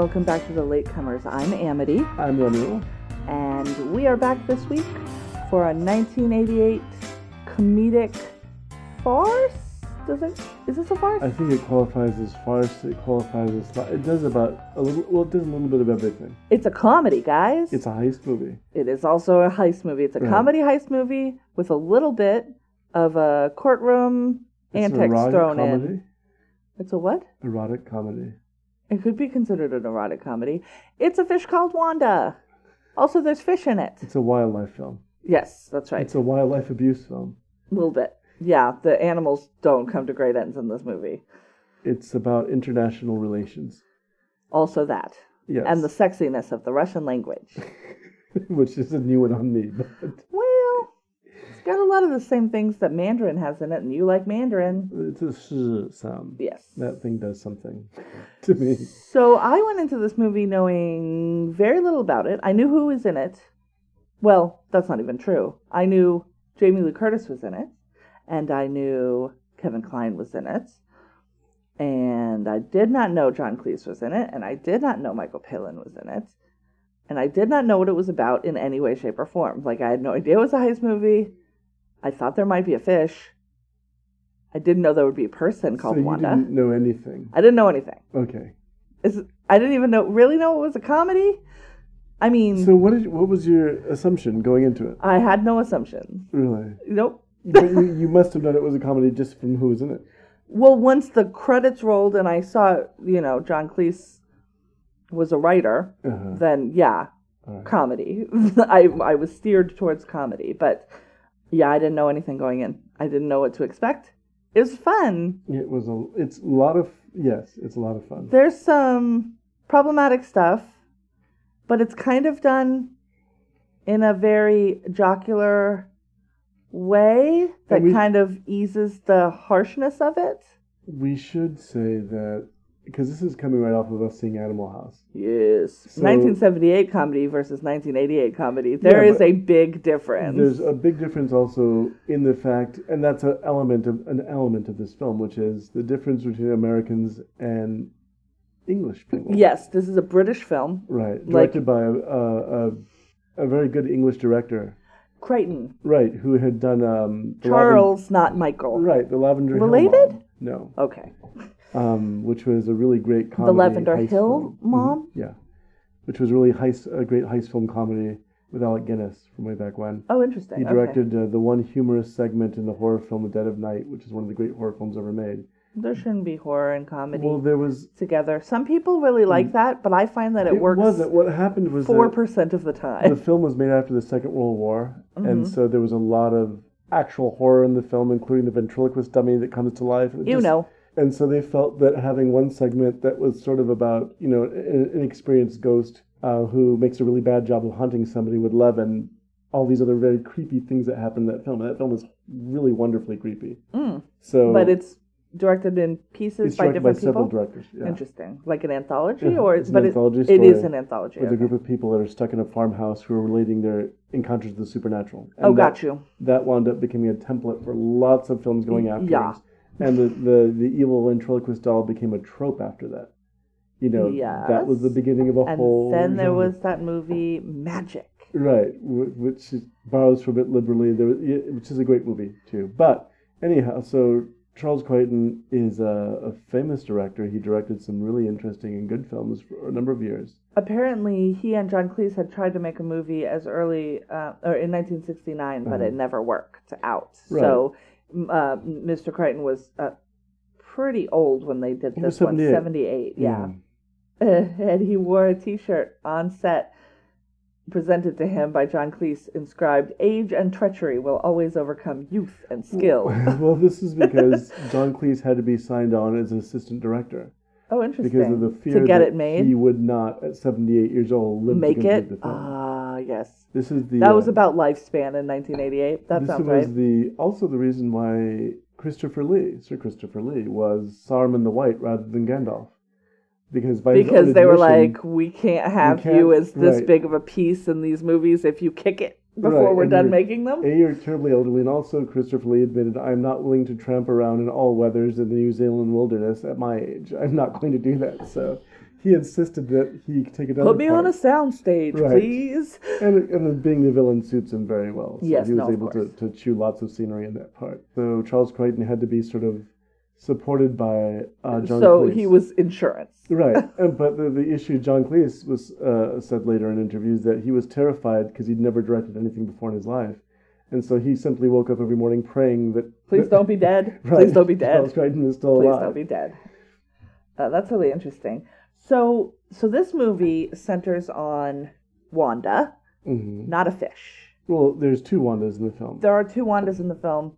welcome back to the Latecomers. I'm Amity, I'm Lemuel. and we are back this week for a 1988 comedic farce. Does it? Is this a farce? I think it qualifies as farce. It qualifies as it does about a little. Well, it does a little bit of everything. It's a comedy, guys. It's a heist movie. It is also a heist movie. It's a Right. comedy heist movie with a little bit of a courtroom It's an antics thrown comedy. in. It's a what? Erotic comedy. It could be considered an erotic comedy. It's a fish called Wanda. Also, there's fish in it. It's a wildlife film. Yes, that's right. It's a wildlife abuse film. A little bit. Yeah, the animals don't come to great ends in this movie. It's about international relations. Also, that. Yes. And the sexiness of the Russian language. which is a new one on me. But well, it's got a lot of the same things that Mandarin has in it, and you like Mandarin. it's a sh sound. Yes. That thing does something to me. So I went into this movie knowing very little about it. I knew who was in it. Well, that's not even true. I knew Jamie Lee Curtis was in it, and I knew Kevin Kline was in it. And I did not know John Cleese was in it, and I did not know Michael Palin was in it. And I did not know what it was about in any way, shape, or form. Like, I had no idea it was a heist movie. I thought there might be a fish. I didn't know there would be a person called so you Wanda. didn't know anything. I didn't know anything. Okay. Is I didn't even know really know it was a comedy. I mean, So what did what was your assumption going into it? I had no assumption. Really? Nope. but you, you must have known it was a comedy just from who was in it. Well, once the credits rolled and I saw, you know, John Cleese was a writer, Uh-huh. then yeah, right. comedy. I I was steered towards comedy, but yeah, I didn't know anything going in. I didn't know what to expect. It was fun. It was a. It's a lot of yes. It's a lot of fun. There's some problematic stuff, but it's kind of done in a very jocular way that we- kind of eases the harshness of it. We should say that because this is coming right off of us seeing Animal House. Yes. So- 1978 comedy versus 1988 comedy. There Yeah, is a big difference. There's a big difference also in the fact, and that's an element of an element of this film, which is the difference between Americans and English people. yes, this is a British film. Right. Like- Directed by a, a, a, a very good English director. Crichton. Right. Who had done um, Charles, not Michael. right. The Lavender Hill Related? Mob. No. Okay. Um, which was a really great comedy. The Lavender Hill film. Mob? Yeah, which was really heist, a great heist film comedy with Alec Guinness from way back when. Oh, interesting. He Okay. directed uh, the one humorous segment in the horror film The Dead of Night, which is one of the great horror films ever made. There shouldn't be horror and comedy Well, there was together. Some people really like that, but I find that it, it works wasn't. What happened was four that percent of the time. the film was made after the Second World War, Mm-hmm. and so there was a lot of actual horror in the film, including the ventriloquist dummy that comes to life. it You just- know. And so they felt that having one segment that was sort of about, you know, an inexperienced ghost uh, who makes a really bad job of hunting somebody would leaven all these other very creepy things that happen in that film. And that film is really wonderfully creepy. Mm. So, But it's directed in pieces it's by directed by different several people. directors. Yeah. Interesting, like an anthology, Yeah, or it's an but anthology it, it is an anthology. With okay. a group of people that are stuck in a farmhouse who are relating their encounters with the supernatural. And Oh, that, got you. That wound up becoming a template for lots of films going after. Yeah. And the, the, the evil ventriloquist doll became a trope after that. You know, that was the beginning of a And whole. then there genre. was that movie Magic. right, which borrows from it liberally. There, which is a great movie too. But anyhow, so Charles Crichton is a, a famous director. He directed some really interesting and good films for a number of years. Apparently, he and John Cleese had tried to make a movie as early, uh, or in 1969, but it never worked out. Uh-huh. Right. So, uh, Mr. Crichton was uh, pretty old when they did this one, 78. 78, yeah. and he wore a T-shirt on set presented to him by John Cleese, inscribed "Age and treachery will always overcome youth and skill." well, this is because John Cleese had to be signed on as an assistant director oh, interesting. because of the fear to get that it made, he would not, at 78 years old, live make it. the film. Ah, yes. this is the That uh, was about lifespan in 1988. That this sounds was right. the also the reason why Christopher Lee, Sir Christopher Lee, was Saruman the White rather than Gandalf, because by Because they were like, we can't have can't- you as this right. big of a piece in these movies if you kick it before Right, we're and done making them. A, you're terribly elderly, and also Christopher Lee admitted, I'm not willing to tramp around in all weathers in the New Zealand wilderness at my age. I'm not going to do that. So he insisted that he take it another Put me on a part. soundstage, Right. please. and and then being the villain suits him very well. So Yes, he was no, able to, to chew lots of scenery in that part. So Charles Crichton had to be sort of supported by uh, John. so Cleese. he was insurance. right, and, but the, the issue John Cleese was uh, said later in interviews that he was terrified because he'd never directed anything before in his life, and so he simply woke up every morning praying that Please don't be dead. right, Please don't be dead. Charles Crichton is still Please alive. don't be dead. Uh, that's really interesting. So, so this movie centers on Wanda, Mhm. not a fish. Well, there's two Wandas in the film. There are two Wandas in the film,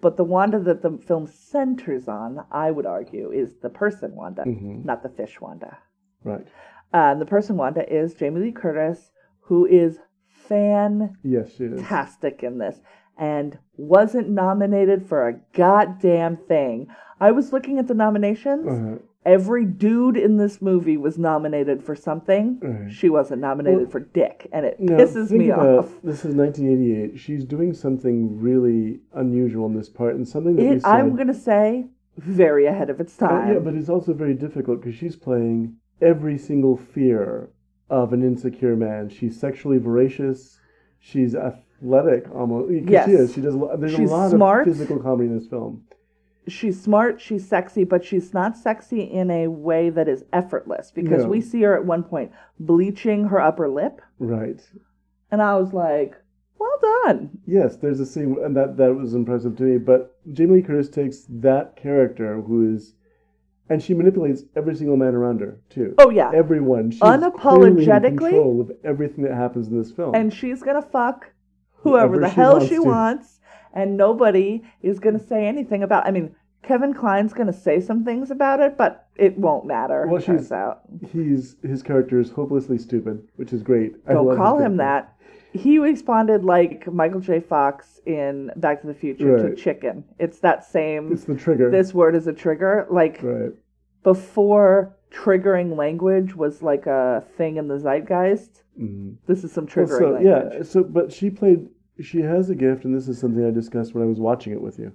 but the Wanda that the film centers on, I would argue, is the person Wanda, Mhm. not the fish Wanda. Right. Um, the person Wanda is Jamie Lee Curtis, who is fan Yes, she is. fantastic in this and wasn't nominated for a goddamn thing. I was looking at the nominations. Uh, Every dude in this movie was nominated for something. Right. She wasn't nominated Well, for dick, and it now, pisses me off. This is 1988. She's doing something really unusual in this part, and something that we It, said. I'm gonna say, very ahead of its Uh, time. yeah, but it's also very difficult because she's playing every single fear of an insecure man. She's sexually voracious. She's athletic, almost. Yes. she is. She does. There's She's a lot smart. of physical comedy in this film. She's smart, she's sexy, but she's not sexy in a way that is effortless because No. we see her at one point bleaching her upper lip, Right. and I was like, well done. Yes, there's a scene, and that that was impressive to me. But Jamie Lee Curtis takes that character who is, and she manipulates every single man around her too. Oh, yeah. everyone. She's Unapologetically. control of everything that happens in this film. and she's gonna fuck whoever Whoever the she hell wants she to. wants, and nobody is gonna say anything about. I mean, Kevin Kline's gonna say some things about it, but it won't matter. Well, she's- out. he's his character is hopelessly stupid, which is great. I Don't call him that. He responded like Michael J. Fox in Back to the Future to chicken. It's that same. It's the trigger. This word is a trigger. Like right. before, triggering language was like a thing in the zeitgeist. Mhm. This is some Well, triggering so language. yeah, so but she played. She has a gift, and this is something I discussed when I was watching it with you,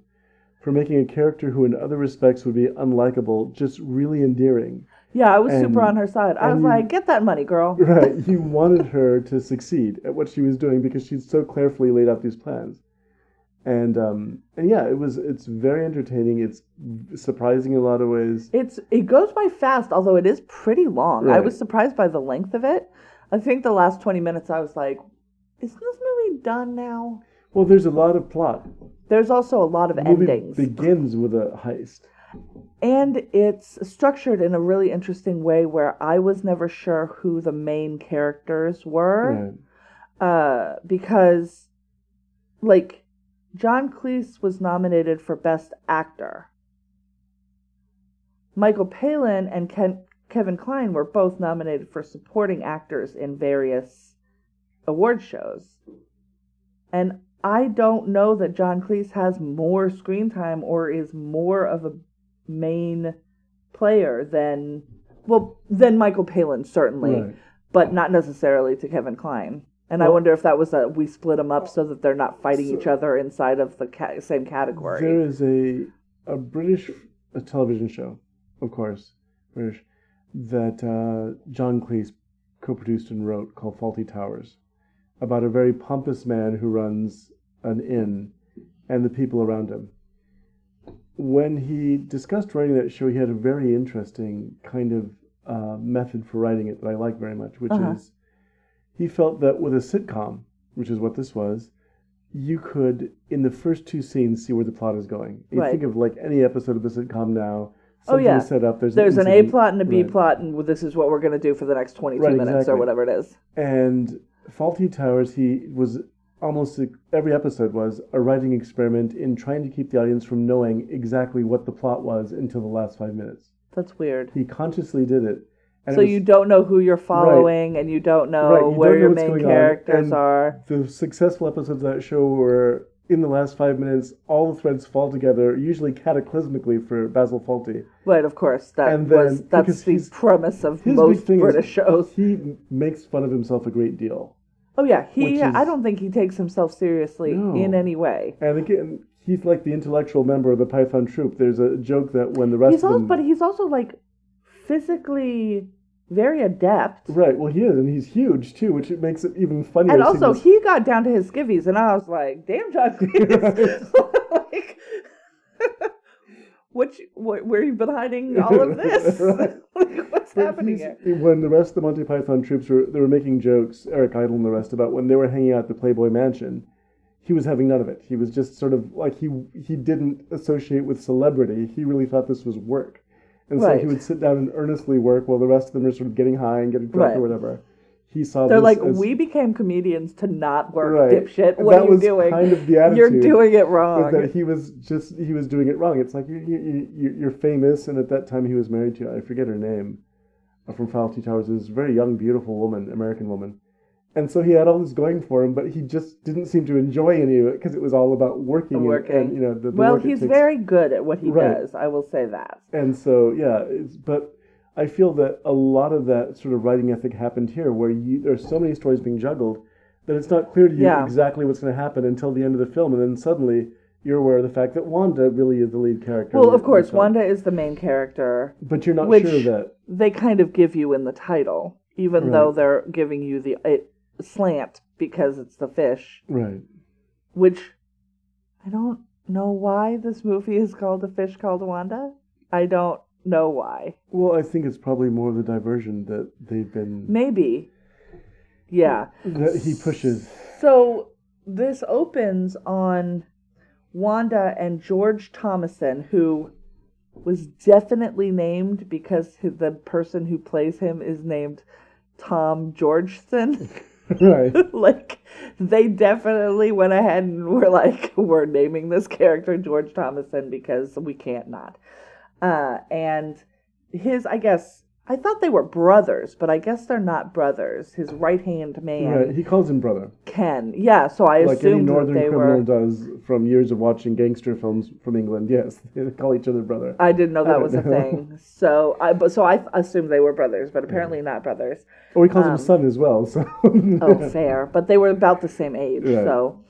for making a character who, in other respects, would be unlikable, just really endearing. Yeah, I was and- super on her side. I was you- like, get that money, girl. Right. You wanted her to succeed at what she was doing because she'd so carefully laid out these plans. And um and yeah, it was it's very entertaining. It's surprising in a lot of ways. It's it goes by fast, although it is pretty long. I was surprised by the length of it. I think the last twenty minutes, I was like, is this movie done now? Well, there's a lot of plot. There's also a lot of The movie endings. begins with a heist. and it's structured in a really interesting way where I was never sure who the main characters were. Right. Uh, because, like, John Cleese was nominated for Best Actor. Michael Palin and Ken- Kevin Kline were both nominated for supporting actors in various award shows. And I don't know that John Cleese has more screen time or is more of a main player than well than Michael Palin certainly, Right. but not necessarily to Kevin Kline. And I wonder if that was a we split them up so that they're not fighting So- each other inside of the ca- same category. There is a a British a television show, of course, British, that uh, John Cleese co-produced and wrote called Fawlty Towers, about a very pompous man who runs an inn and the people around him. When he discussed writing that show, he had a very interesting kind of uh, method for writing it that I like very much, which Uh-huh. is he felt that with a sitcom, which is what this was, you could in the first two scenes see where the plot is going. You Right. think of like any episode of a sitcom now. Oh, yeah. set up. There's, There's an A plot and a B right. plot, and this is what we're going to do for the next 22 Right, minutes or whatever it is. And Fawlty Towers, he was almost every episode was a writing experiment in trying to keep the audience from knowing exactly what the plot was until the last five minutes. That's weird. He consciously did it. And so it was- you don't know who you're following, and you don't know Right, you don't where know your main characters are. the successful episodes of that show were in the last five minutes, all the threads fall together, usually cataclysmically for Basil Fawlty. Right, of course. That And then- was that's the premise of most British is shows. he makes fun of himself a great deal. Oh yeah, he. which I don't think he takes himself seriously No. in any way. And again, he's like the intellectual member of the Python troupe. There's a joke that when the rest He's of also, them, but he's also like physically very adept. Right. Well, he is, and he's huge too, which makes it even funnier. And also, this- he got down to his skivvies, and I was like, "Damn, John Cleese!" like, what, you- what, where you been hiding all of this? Right. like, what's But happening here? When the rest of the Monty Python troupe were they were making jokes, Eric Idle and the rest about when they were hanging out at the Playboy Mansion, he was having none of it. He was just sort of like he he didn't associate with celebrity. He really thought this was work, and so he would sit down and earnestly work while the rest of them are sort of getting high and getting drunk Right. or whatever. He saw They're like, as, "We became comedians to not work, Right. dipshit. What that are you was doing? kind of the attitude. You're doing it wrong." that he was just he was doing it wrong. It's like you, you, you, you're famous, and at that time he was married to I forget her name uh, from Fawlty Towers. This very young, beautiful woman, American woman, and so he had all this going for him, but he just didn't seem to enjoy any of it because it was all about working. and- Working. and, you know, the, the well, he's very good at what he Right. does. I will say that. And so, yeah, it's, but I feel that a lot of that sort of writing ethic happened here, where you, are so many stories being juggled that it's not clear to you Yeah. exactly what's going to happen until the end of the film, and then suddenly you're aware of the fact that Wanda really is the lead character. Well, of course. Wanda is the main character. but you're not sure that. They kind of give you in the title, even though they're giving you the it, slant because it's the fish. Right. Which I don't know why this movie is called A Fish Called Wanda. I don't know why. Well, I think it's probably more of the diversion that they've been Maybe. Yeah. that he pushes. So this opens on Wanda and George Thomason, who was definitely named because the person who plays him is named Tom Georgeson. right. like they definitely went ahead and were like, we're naming this character George Thomason because we can't not. Uh, and his, I guess, I thought they were brothers, but I guess they're not brothers. His right hand man, Right. He calls him brother, Ken. Yeah, so I like any assumed that northern they criminal were. does from years of watching gangster films from England. Yes, they call each other brother. I didn't know that was a thing. So I, but so I assumed they were brothers, but apparently not brothers. Or he calls Um, him son as well. So Oh, fair. But they were about the same age. Right. So,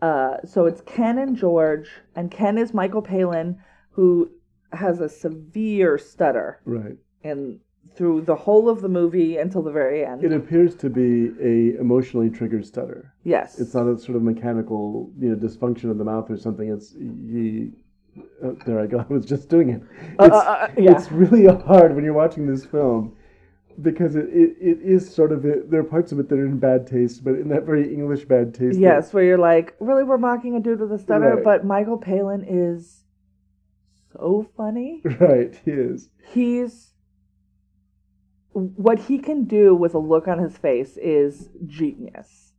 uh, so it's Ken and George, and Ken is Michael Palin, who has a severe stutter, right. and through the whole of the movie until the very end. It appears to be a emotionally triggered stutter. yes. It's not a sort of mechanical, you know, dysfunction of the mouth or something. It's he. Oh, there I go. I was just doing it. Uh, It's, uh, uh, yeah. it's really hard when you're watching this film because it, it, it is sort of there are parts of it that are in bad taste, but in that very English bad taste. that- Yes, where you're like, really, we're mocking a dude with a stutter, Right. but Michael Palin is so funny. right. He is. He's what he can do with a look on his face is genius.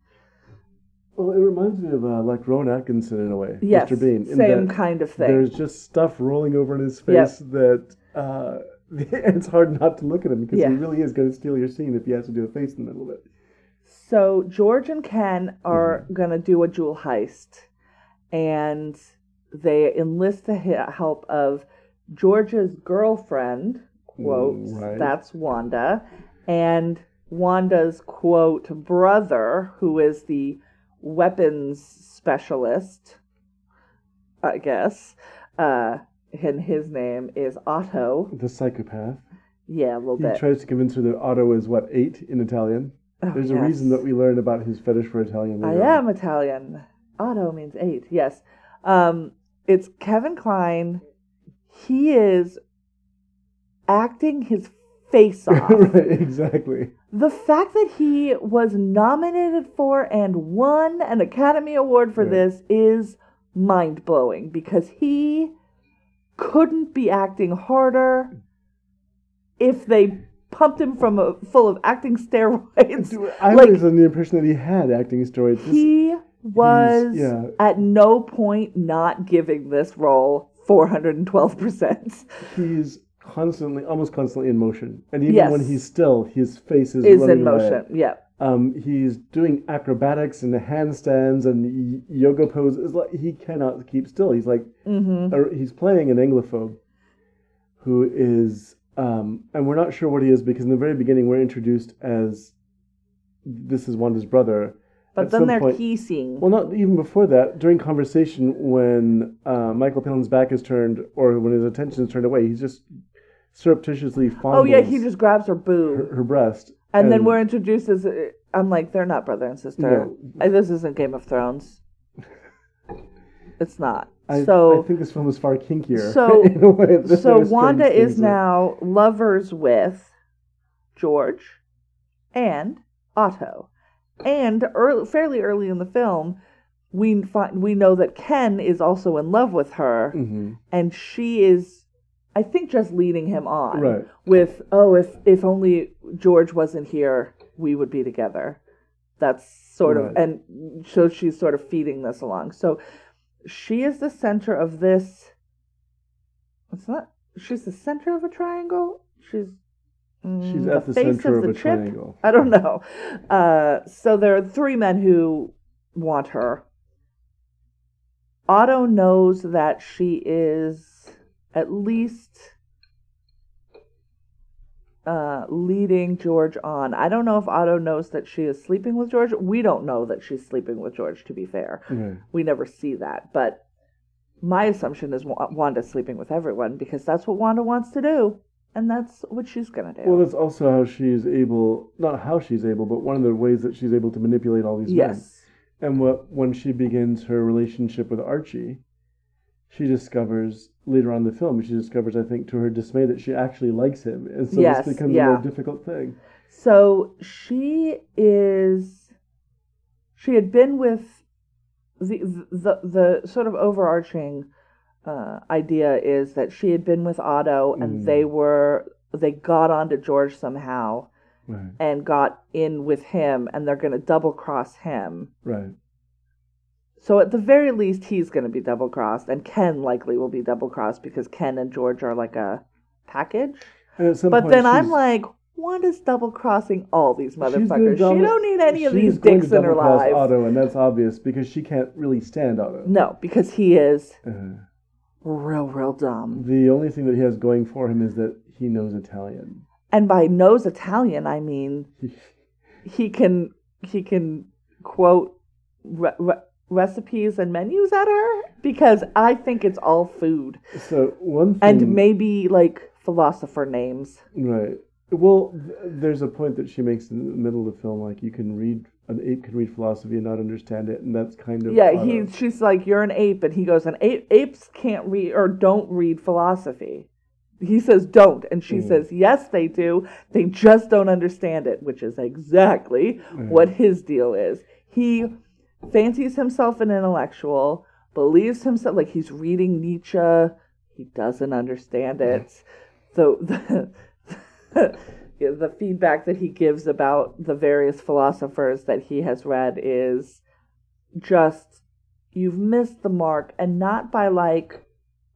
Well, it reminds me of uh, like Rowan Atkinson in a way, Yes, Mr. Bean. same kind of thing. There's just stuff rolling over in his face that uh, it's hard not to look at him because Yeah. he really is going to steal your scene if he has to do a face in the middle of it. So George and Ken are Mm-hmm. gonna do a jewel heist, and they enlist the help of George's girlfriend. Quotes. Mm, right. That's Wanda, and Wanda's quote brother, who is the weapons specialist. I guess. Uh, and his name is Otto. The psychopath. Yeah, a little He bit. tries to convince her that Otto is what eight in Italian. Oh, There's a reason that we learn about his fetish for Italian. I on. am Italian. Otto means eight. Yes. Um, it's Kevin Kline. He is acting his face off. right, exactly. the fact that he was nominated for and won an Academy Award for Right. this is mind blowing because he couldn't be acting harder if they pumped him from a full of acting steroids. I Like- was under the impression that he had acting. This- he was yeah. at no point not giving this role 412% he's constantly, almost constantly in motion, and even Yes. when he's still, his face is, is in motion yeah Um, he's doing acrobatics and handstands and y- yoga poses. Like he cannot keep still. He's like hmm or he's playing an Anglophobe who is, um, and we're not sure what he is because in the very beginning we're introduced as this is Wanda's brother. But At then they're point- piecing Well, not even before that. During conversation, when uh, Michael Palin's back is turned or when his attention is turned away, he's just surreptitiously fondles Oh yeah, he just grabs her boob, her, her breast. and, then we're introduced as. uh, I'm like, they're not brother and sister. No. This isn't Game of Thrones. It's not. I, so I think this film is far kinkier. So- in a way so Wanda is now lovers with George and Otto, and early, fairly early in the film, we find we know that Ken is also in love with her, Mhm. and she is, I think, just leading him on Right. with, oh, if if only George wasn't here, we would be together. That's sort of, and so she's sort of feeding this along. So she is the center of this. It's not. She's the center of a triangle. She's. Mm, She's at the face center of the a chip? triangle. I don't know. Uh, so there are three men who want her. Otto knows that she is at least uh, leading George on. I don't know if Otto knows that she is sleeping with George. We don't know that she's sleeping with George, to be fair. Right. We never see that. But my assumption is Wa- Wanda's sleeping with everyone because that's what Wanda wants to do. And that's what she's going to do. Well, that's also how she's able, not how she's able, but one of the ways that she's able to manipulate all these men. yes. And what when she begins her relationship with Archie, she discovers later on in the film, she discovers, I think, to her dismay, that she actually likes him, and so Yes, this becomes a more difficult thing. So she is. She had been with the the the sort of overarching uh, idea is that she had been with Otto and Mm. they were they got onto George somehow Right, and got in with him and they're going to double cross him. right, So at the very least, he's going to be double crossed, and Ken likely will be double crossed because Ken and George are like a package. and at some But then I'm like, Wanda's double crossing all these motherfuckers. double- she don't need any of these dicks in her life. Otto, and that's obvious because she can't really stand Otto. No, because he is Uh, real, real dumb. the only thing that he has going for him is that he knows Italian. And by knows Italian, I mean He- can he can quote re- re- recipes and menus at her because I think it's all food so one thing, and maybe like philosopher names. Right. Well, th- there's a point that she makes in the middle of the film, like you can read an ape can read philosophy and not understand it, and that's kind of Yeah, he she's like you're an ape, and he goes, and ape, apes can't read or don't read philosophy. He says don't, and she Mm. says yes, they do. They just don't understand it, which is exactly what his deal is. He fancies himself an intellectual, believes himself like he's reading Nietzsche. He doesn't understand it. So the the feedback that he gives about the various philosophers that he has read is just you've missed the mark and not by like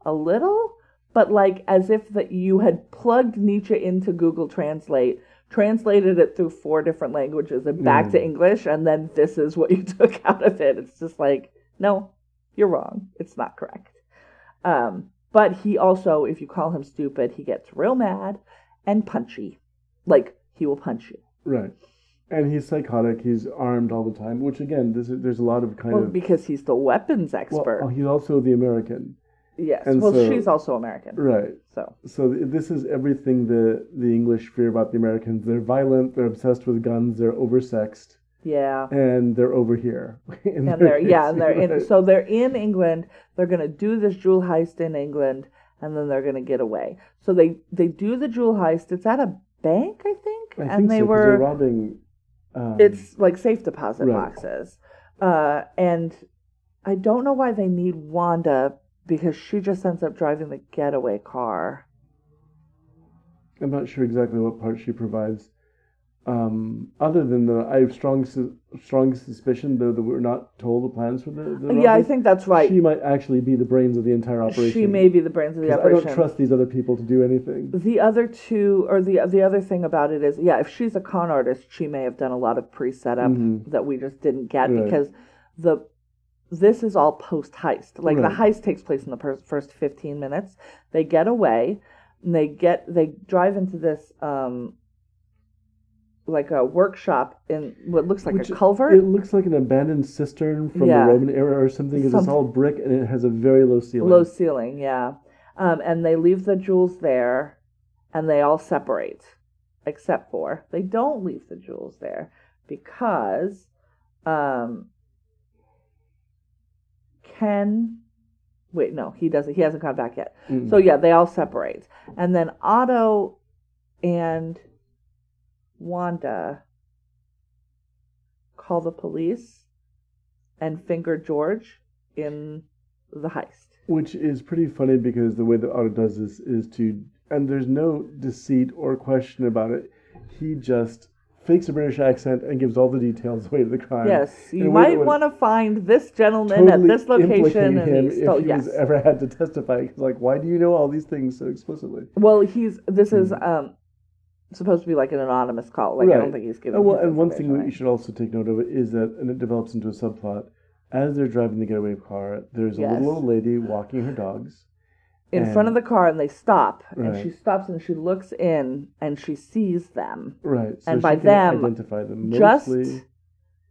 a little but like as if that you had plugged Nietzsche into Google Translate translated it through four different languages and back to English and then this is what you took out of it. It's just like no you're wrong. It's not correct. Um but he also if you call him stupid he gets real mad and punchy like he will punch you right. And he's psychotic. He's armed all the time, which again, this is, there's a lot of kind well of. because he's the weapons expert oh, he's also the American, yes and well so- she's also American right? so So this is everything the the English fear about the Americans. They're violent. They're obsessed with guns. They're oversexed, yeah and they're over here. and they're yeah and they're in so they're in england they're going to do this jewel heist in england and then they're going to get away so they they do the jewel heist it's at a bank i think I and think they so, were robbing. Um, it's like safe deposit Right. boxes uh and i don't know why they need wanda because she just ends up driving the getaway car I'm not sure exactly what part she provides. Um, other than the, I have strong, su- strong suspicion though that we're not told the plans for the. the yeah i think that's right She might actually be the brains of the entire operation. she may be the brains of the operation. I don't trust these other people to do anything. The other two, or the the other thing about it is, yeah, if she's a con artist, she may have done a lot of pre-setup Mhm. that we just didn't get Right. because the this is all post heist. Like the heist takes place in the per- first fifteen minutes. They get away, and they get they drive into this um like a workshop in what looks like Which- a culvert. It looks like an abandoned cistern from Yeah. the Roman era or something because it's all brick and it has a very low ceiling. Low ceiling, yeah. Um, and they leave the jewels there, and they all separate, except for they don't leave the jewels there because um, Ken. Wait, no, he doesn't. He hasn't come back yet. Mm. So yeah, they all separate, and then Otto and Wanda call the police and finger George in the heist. Which is pretty funny because the way that Otto does this is to, and there's no deceit or question about it. He just fakes a British accent and gives all the details away to the crime. Yes, you a way that might want to find this gentleman at this location, and him he's if still he yes. ever had to testify. He's like, why do you know all these things so explicitly? Well, he's this is Hmm. um supposed to be like an anonymous call. Like I don't think he's giving. Oh, well, and one thing away. you should also take note of is that, and it develops into a subplot. As they're driving the getaway car, there's a Yes. little old lady walking her dogs. in and- front of the car, and they stop, and she stops and she looks in, and she sees them. Right. So And by them, identify them just-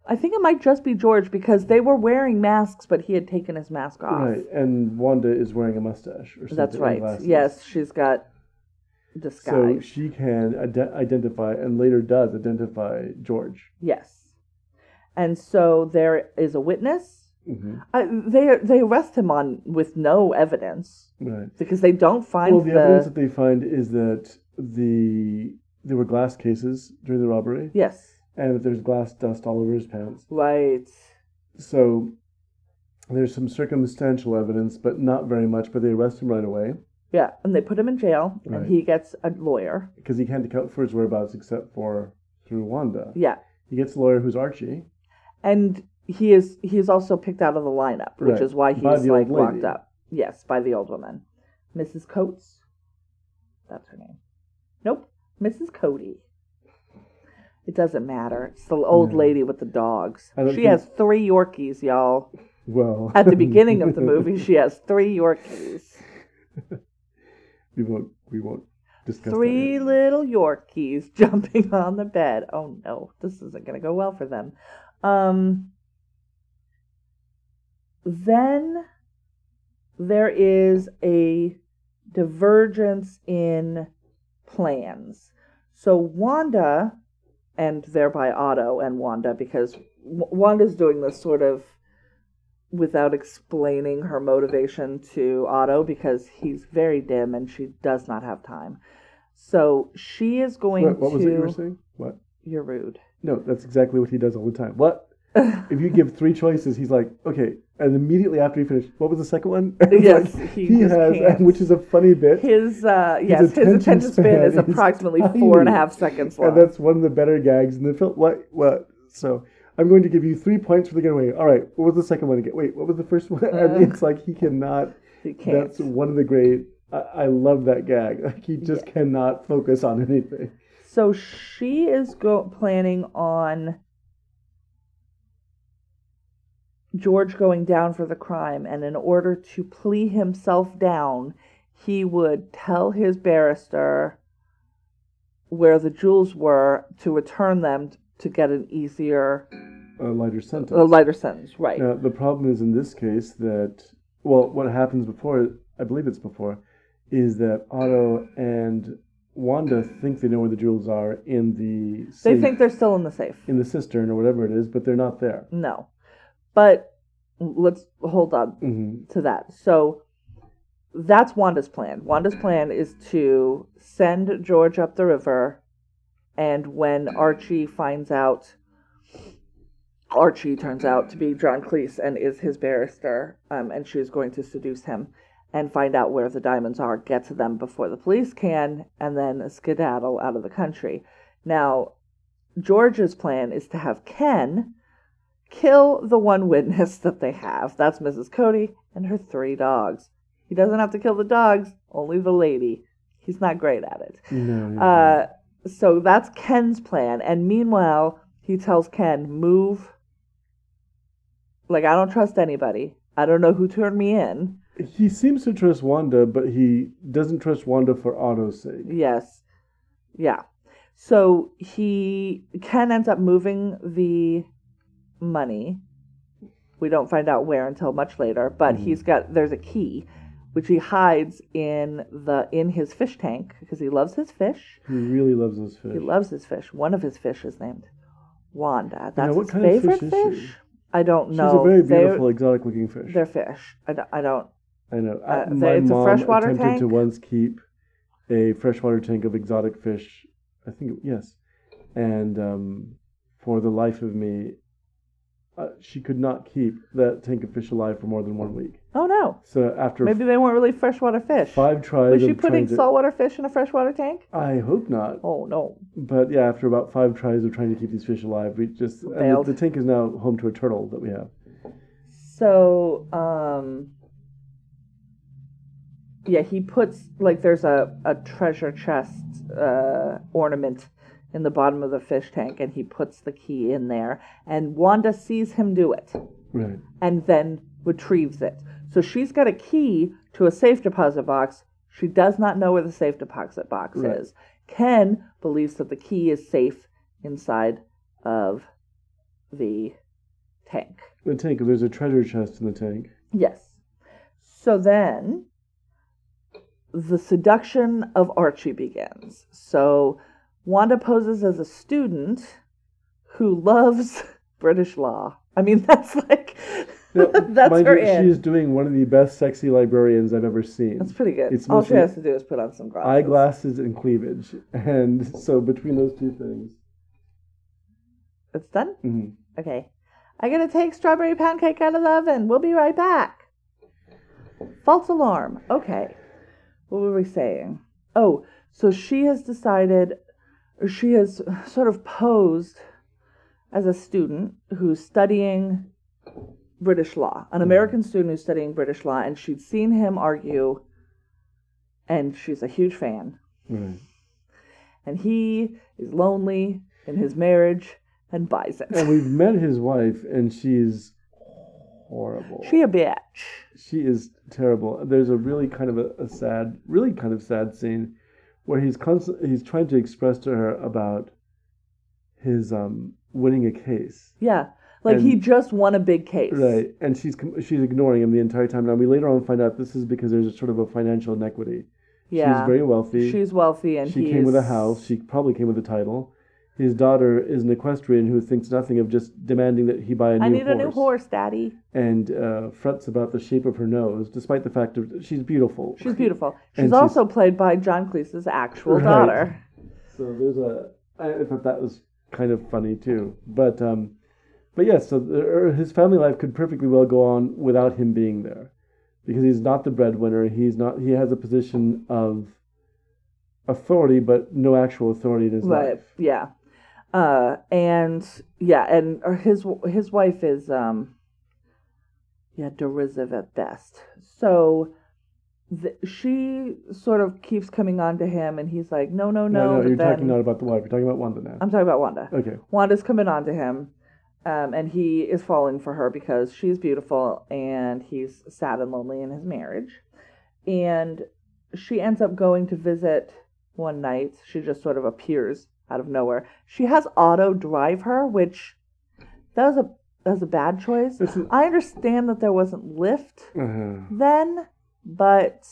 I think it might just be George because they were wearing masks, but he had taken his mask off. Right. And Wanda is wearing a mustache or something. That's right. Yes, she's got So she can ide- identify and later does identify George. yes, and so there is a witness. hmm Uh, they they arrest him on with no evidence Right. because they don't find Well, the, the, evidence that they find is that the there were glass cases during the robbery, yes and that there's glass dust all over his pants. right So there's some circumstantial evidence, but not very much. But they arrest him right away yeah, and they put him in jail, Right. and he gets a lawyer. because he can't account for his whereabouts except for through Wanda. Yeah, He gets a lawyer who's Archie. and he is he is also picked out of the lineup, which Right. is why By he's the like old locked up. Yes, by the old woman, Mrs. Coates. That's her name. Nope, Mrs. Coady. It doesn't matter. It's the old lady with the dogs. I don't She think- has three Yorkies, y'all. Well, At the beginning of the movie, she has three Yorkies. we won't. We won't discuss Three little Yorkies jumping on the bed. Oh no, this isn't going to go well for them. Um, then there is a divergence in plans. So Wanda, and thereby Otto and Wanda, because W- Wanda's doing this sort of without explaining her motivation to Otto because he's very dim and she does not have time. So she is going What, what to. was it you were saying? What? You're rude. No, that's exactly what he does all the time. What? if you give three choices, he's like, okay, and immediately after he finished, what was the second one? Yes, like, he he, has, which is a funny bit. His uh, yes, his attention attention span span is is approximately tiny. four and a half seconds long. and that's one of the better gags in the film. What? What? So I'm going to give you three points for the getaway. All right, what was the second one again? Wait, what was the first one? and uh, it's like he cannot. he can't. That's one of the great. I, I love that gag. Like he just cannot focus on anything. So she is go- planning on George going down for the crime, and in order to plea himself down, he would tell his barrister where the jewels were to return them to get an easier, A lighter sentence. a lighter sentence. Right. Now, the problem is in this case that, well, what happens before, I believe it's before, is that Otto and Wanda think they know where the jewels are in the They think they're still in the safe. in the cistern or whatever it is, but they're not there. No. But let's hold on hmm to that. So that's Wanda's plan. Wanda's plan is to send George up the river, and when Archie finds out, Archie turns out to be John Cleese and is his barrister, um, and she is going to seduce him and find out where the diamonds are, get to them before the police can, and then skedaddle out of the country. Now, George's plan is to have Ken kill the one witness that they have. That's Mrs. Coady and her three dogs. He doesn't have to kill the dogs, only the lady. He's not great at it. No. no, Uh, so that's Ken's plan. And meanwhile, he tells Ken, move. Like, I don't trust anybody. I don't know who turned me in. He seems to trust Wanda, but he doesn't trust Wanda for Otto's sake. Yes. Yeah. So he Ken ends up moving the money. We don't find out where until much later, but Mhm. he's got there's a key which he hides in the in his fish tank because he loves his fish. He really loves his fish. He loves his fish. One of his fish is named Wanda. That's what his kind favorite fish fish. I don't know. She's a very They're- beautiful, exotic looking fish. They're fish. I don't. I don't I know. uh, I, they- my it's a mom freshwater attempted to once keep a freshwater tank of exotic fish. I think yes, and um, for the life of me, uh, she could not keep that tank of fish alive for more than one week. oh no. So after Maybe they weren't really freshwater fish. five tries Was she putting to, saltwater fish in a freshwater tank? I hope not. Oh no. But yeah, after about five tries of trying to keep these fish alive, we just and the, the tank is now home to a turtle that we have. So, um, yeah, he puts like there's a a treasure chest uh, ornament in the bottom of the fish tank, and he puts the key in there, and Wanda sees him do it, Right. and then retrieves it. So she's got a key to a safe deposit box. She does not know where the safe deposit box Right. is. Ken believes that the key is safe inside of the tank. The tank. There's a treasure chest in the tank. Yes. So then the seduction of Archie begins. So Wanda poses as a student who loves British law. I mean, that's like, Now, that's her you. She is doing one of the best sexy librarians I've ever seen. That's pretty good. It's All she has to do is put on some glasses. Eyeglasses and cleavage, and so between those two things, It's done? mhm. Okay. I gotta take strawberry pound cake out of the oven. We'll be right back. False alarm. Okay. What were we saying? Oh, so she has decided, she has sort of posed as a student who's studying British law, an hmm. American student who's studying British law, and she'd seen him argue, and she's a huge fan. right. And he is lonely in his marriage and buys it. And we've met his wife, and she's horrible. She a bitch. she is terrible. There's a really kind of a, a sad, really kind of sad scene where he's constant, he's trying to express to her about his um winning a case. Yeah. Like And- he just won a big case. Right, and she's she's ignoring him the entire time. Now we later on find out this is because there's a sort of a financial inequity. Yeah. She's very wealthy. She's wealthy and she came with a house. She probably came with a title. His daughter is an equestrian who thinks nothing of just demanding that he buy a new horse. I need horse. a new horse, Daddy. And uh, frets about the shape of her nose, despite the fact that she's beautiful. She's beautiful. And She's she's- also played by John Cleese's actual Right. daughter. So there's a. I thought that was kind of funny too. But um, but yes, so the, his family life could perfectly well go on without him being there, because he's not the breadwinner. He's not. He has a position of authority, but no actual authority in his Right. life. Yeah. Uh, and yeah, and his his wife is um, yeah, derisive at best. So th- she sort of keeps coming on to him, and he's like, no, no, no. no, but you're then, talking not about the wife. You're talking about Wanda now. I'm talking about Wanda. okay. Wanda's coming on to him, um, and he is falling for her because she's beautiful and he's sad and lonely in his marriage. And she ends up going to visit one night. She just sort of appears out of nowhere. She has Otto drive her, which that was a that was a bad choice. Is- I understand that there wasn't Lyft Uh-huh. then, but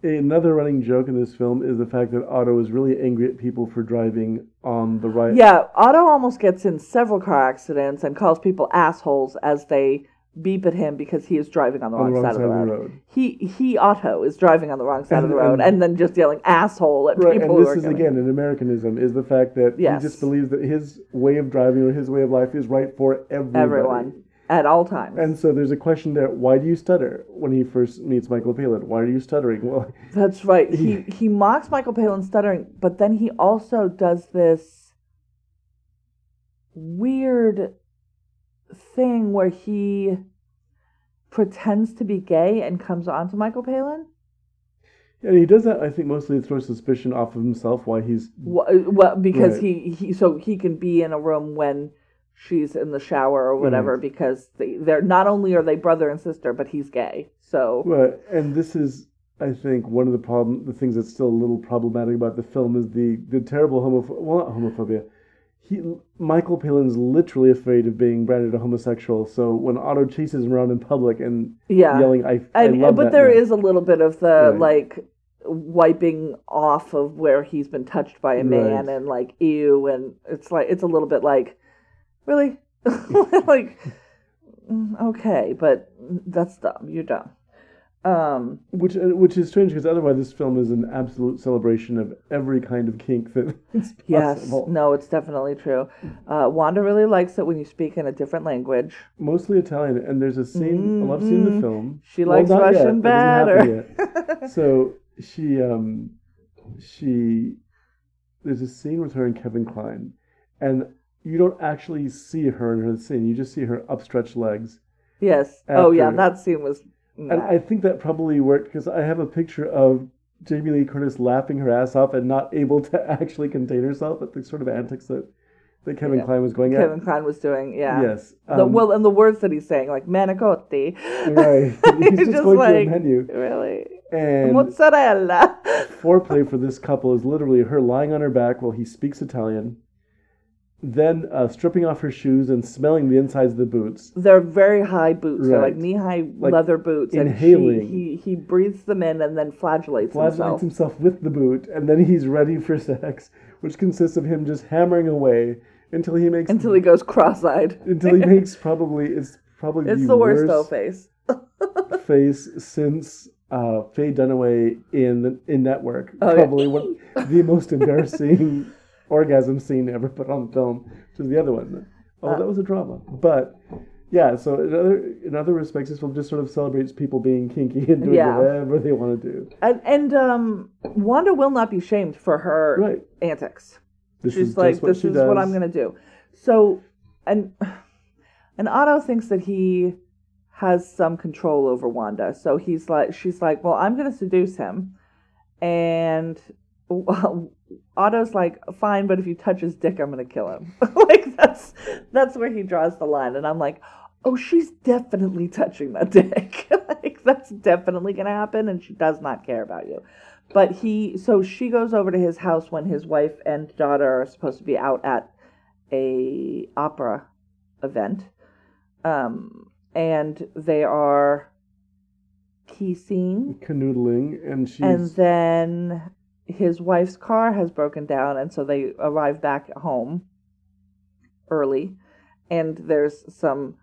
Another running joke in this film is the fact that Otto is really angry at people for driving on the right. Yeah, Otto almost gets in several car accidents and calls people assholes as they beep at him because he is driving on the, on wrong, the wrong side, of the road. road. He he Otto is driving on the wrong side of the road and- and, then just yelling asshole at Right, people and this is again an Americanism is the fact that Yes. he just believes that his way of driving or his way of life is right for everybody. everyone at all times. And so there's a question there: Why do you stutter when he first meets Michael Palin? Why are you stuttering? Well, That's right. He he mocks Michael Palin stuttering, but then he also does this weird thing where he pretends to be gay and comes on to Michael Palin. and he does that. I think mostly to throw suspicion off of himself. Why he's Well, well because Right. he, he so he can be in a room when she's in the shower or whatever mm-hmm. because they, they're not only are they brother and sister but he's gay so Right, and this is, I think, one of the problem, the things that's still a little problematic about the film is the the terrible homophobia. Well, not homophobia. He Michael Palin's literally afraid of being branded a homosexual. So when Otto chases him around in public and Yeah. yelling, "I, I And, love but there man." is a little bit of the Right. like wiping off of where he's been touched by a man Right. and like ew and it's like it's a little bit like really like mm, okay but that's dumb you're dumb um which uh, which is strange because otherwise this film is an absolute celebration of every kind of kink that is yes no it's definitely true uh wanda really likes it when you speak in a different language Mostly Italian, and there's a scene, a love scene in Mhm. the film. She Well, likes yet. Russian That doesn't bad, happen yet. so she um she there's a scene with her and Kevin Kline, and you don't actually see her in her scene. You just see her upstretched legs. yes oh yeah that scene was And I think that probably worked because I have a picture of Jamie Lee Curtis laughing her ass off and not able to actually contain herself at the sort of antics that, that Kevin Yeah. Kline was going kevin at. Kevin Kline was doing yeah Yes. the, um, well and the words that he's saying like manicotti right. He's just, Just going like- through a menu. really And mozzarella foreplay for this couple is literally her lying on her back while he speaks Italian, then uh, stripping off her shoes and smelling the insides of the boots. they're very high boots they're like knee-high Like leather boots inhaling. and he, he he breathes them in and then flagellates, flagellates himself himself with the boot, and then he's ready for sex, which consists of him just hammering away until he makes until he goes cross-eyed until he makes probably it's probably it's the, the worst though face face since uh, Faye Dunaway in the, in Network. Oh, yeah. probably one the most embarrassing orgasm scene ever put on film, which is the other one. Oh, that was a drama, but. Yeah, so in other in other respects, this film just sort of celebrates people being kinky and doing Yeah. whatever they want to do. and and um wanda will not be shamed for her Right. antics This she's is like just what this she is what i'm gonna do so and and otto thinks that he has some control over wanda so he's like she's like well i'm gonna seduce him and otto's like fine but if you touch his dick i'm gonna kill him. Like that's that's where he draws the line and i'm like oh she's definitely touching that dick. Like that's definitely gonna happen and she does not care about you. But he so she goes over to his house when his wife and daughter are supposed to be out at a opera event um and they are kissing canoodling, and she's and then his wife's car has broken down and so they arrive back home early and there's some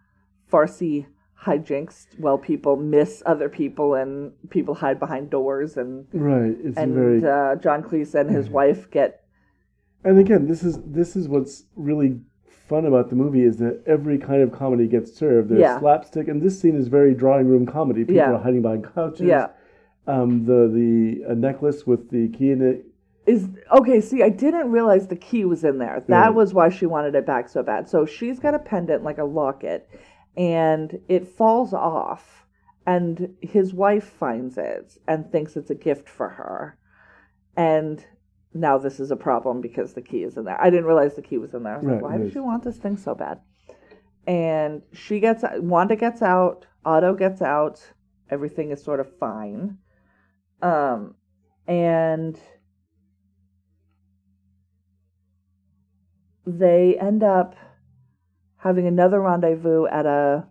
farcy hijinks while people miss other people and people hide behind doors and right. It's and very uh, John Cleese and his wife get And again, this is this is what's really fun about the movie is that every kind of comedy gets served. There's Yeah. slapstick, and this scene is very drawing room comedy. People Yeah. are hiding behind couches. yeah Um, the the uh, necklace with the key in it. is okay see I didn't realize the key was in there. That Right. was why she wanted it back so bad. So she's got a pendant like a locket and it falls off and his wife finds it and thinks it's a gift for her. And now this is a problem because the key is in there. I didn't realize the key was in there. I was Right, like why it does is. she want this thing so bad? And she gets wanda gets out otto gets out everything is sort of fine um and they end up having another rendezvous at a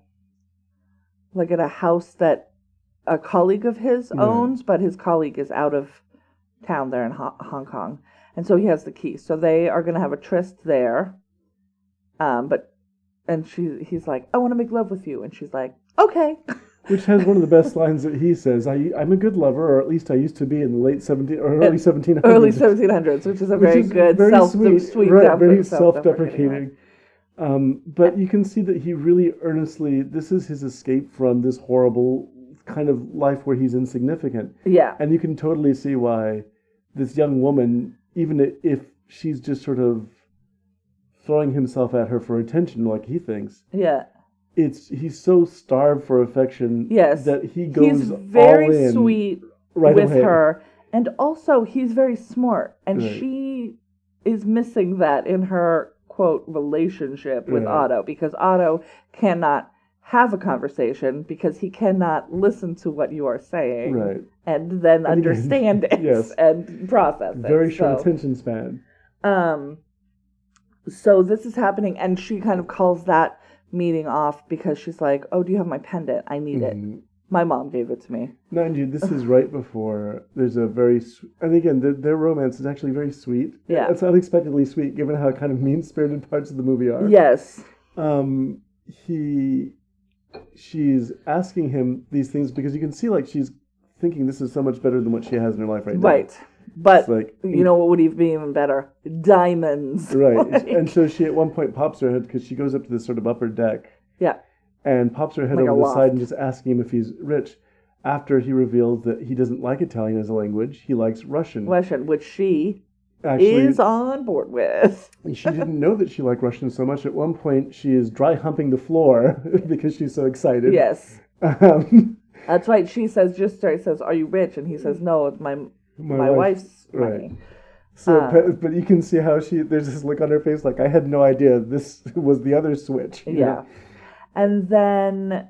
like at a house that a colleague of his Right. owns but his colleague is out of town there in Ho- hong kong. And so he has the key so they are going to have a tryst there. Um but and she he's like i want to make love with you. And she's like okay Which has one of the best lines that he says. I, I'm a good lover, or at least I used to be in the late 17 or early 1700s. early 1700s which is a very is good very self sweet, sweet right, self- very self-deprecating Um, but you can see that he really earnestly this is his escape from this horrible kind of life where he's insignificant, yeah and you can totally see why this young woman, even if she's just sort of throwing himself at her for attention, like he thinks, yeah it's he's so starved for affection Yes. that he goes he's very sweet right with away. her and also he's very smart and Right. she is missing that in her quote relationship with Right. otto because otto cannot have a conversation because he cannot listen to what you are saying Right. and then And he- understand it yes. and process it Very short So, attention span. um so this is happening, and she kind of calls that meeting off because she's like, "Oh, do you have my pendant? I need it. Mhm. My mom gave it to me." Mind you, this is right before there's a very, s- and again, their, their romance is actually very sweet. Yeah. It's unexpectedly sweet given how kind of mean spirited parts of the movie are. Yes. Um, he, she's asking him these things because you can see like she's thinking this is so much better than what she has in her life right now. Right. But like, you know what would even be even better? Diamonds. right. Like- and so she at one point pops her head because she goes up to this sort of upper deck yeah. and pops her head Like over the side and just asking him if he's rich. After he reveals that he doesn't like Italian as a language, he likes Russian. Russian, which she Actually, is on board with. she didn't know that she liked Russian so much. At one point, she is dry humping the floor because she's so excited. Yes. Um, That's right. She says, just starts says, "Are you rich?" And he says, "No, it's my my, wife- wife's right. money." So, Uh, but, you can see how she there's this look on her face like I had no idea this was the other switch. Yeah. know? And then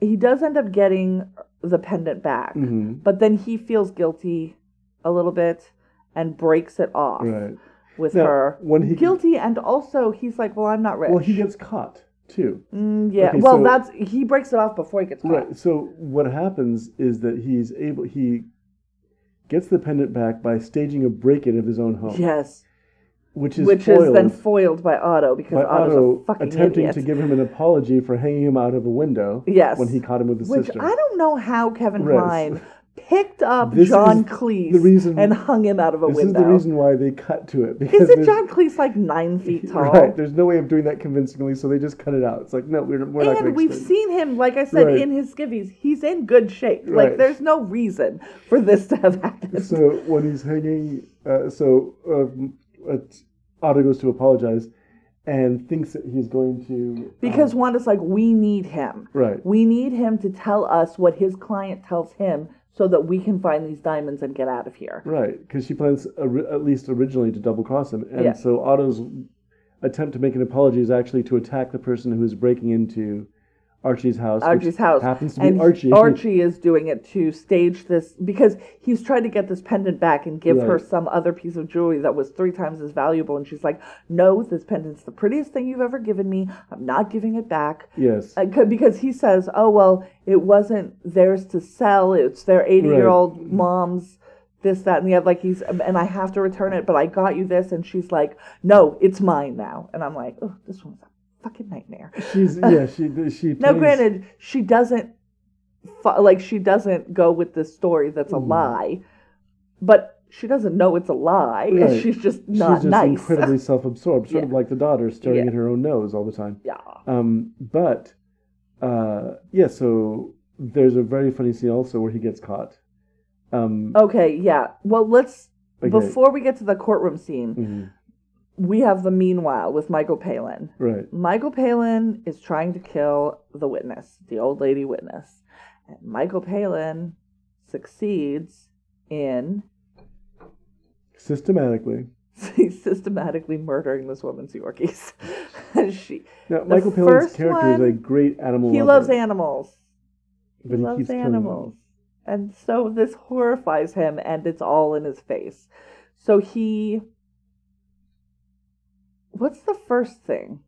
he does end up getting the pendant back, Mhm. but then he feels guilty a little bit and breaks it off Right. with Now, her. when he- guilty, and also he's like, "Well, I'm not rich." Well, he gets caught too. Mm, yeah. Okay, well, so- that's he breaks it off before he gets caught. Right. So what happens is that he's able he gets the pendant back by staging a break-in of his own home, Yes. which is Which foiled is then foiled by Otto because by Otto's Otto a fucking attempting idiot. to give him an apology for hanging him out of a window. Yes. When he caught him with his Which sister. I don't know how Kevin. Kline picked up This John Cleese reason- and hung him out of a this window. This is the reason why they cut to it. Because Isn't John Cleese like nine feet tall? Right. There's no way of doing that convincingly, so they just cut it out. It's like, no, we're, we're not and we've seen him, like I said, Right. in his skivvies. He's in good shape. Right. Like, there's no reason for this to have happened. So when he's hanging, uh, so um, uh, Otto goes to apologize and thinks that he's going to. because um, Wanda's like, we need him. right. We need him to tell us what his client tells him so that we can find these diamonds and get out of here. Right, because she plans at least originally to double cross him, and Yeah. so Otto's attempt to make an apology is actually to attack the person who is breaking into Archie's house. Archie's house. happens to be and Archie. Archie is doing it to stage this because he's trying to get this pendant back and give her some other piece of jewelry that was three times as valuable. And she's like, No, this pendant's the prettiest thing you've ever given me. I'm not giving it back. yes, Uh, because he says, Oh, well, it wasn't theirs to sell. It's their 80 year old mom's. This, that, and the other. Like he's, and I have to return it, but I got you this. And she's like, No, it's mine now. And I'm like, Oh, this one's a fucking nightmare. she's yeah she she. Now, plays- granted, she doesn't like she doesn't go with this story that's a Mhm. lie, but she doesn't know it's a lie. Right. She's just not she's just nice. incredibly self-absorbed, sort of like the daughter staring Yeah. at her own nose all the time. yeah. Um, but uh, yeah, so there's a very funny scene also where he gets caught. Um, Okay. Yeah. Well, let's okay. before we get to the courtroom scene, Mhm. We have the meanwhile with Michael Palin. Right. Michael Palin is trying to kill the witness, the old lady witness, and Michael Palin succeeds in Systematically. systematically murdering this woman's Yorkies. she Now, Michael Palin's character is a great animal he lover, loves animals. He but he loves keeps animals. And so this horrifies him and it's all in his face. So he What's the first thing?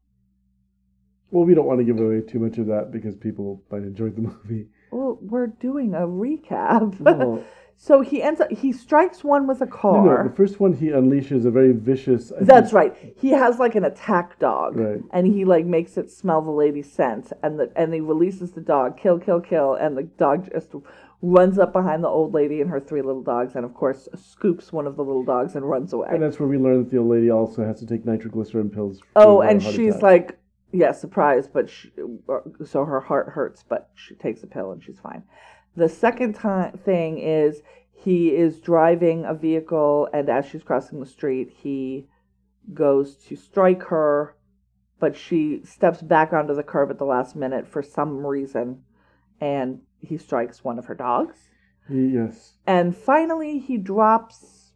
Well, we don't want to give away too much of that because people might enjoy the movie. Well, we're doing a recap. Well, so he ends up he strikes one with a no, car. no, the first one he unleashes a very vicious. I That's think- right. He has like an attack dog, Right. and he like makes it smell the lady's scent, and the and he releases the dog, kill, kill, kill, and the dog just runs up behind the old lady and her three little dogs, and of course scoops one of the little dogs and runs away. And that's where we learn that the old lady also has to take nitroglycerin pills. oh, and she's attack. like, yeah, surprised, but she, so her heart hurts, but she takes a pill and she's fine. The second time thing is he is driving a vehicle, and as she's crossing the street, he goes to strike her, but she steps back onto the curb at the last minute for some reason, and he strikes one of her dogs. Yes. And finally, he drops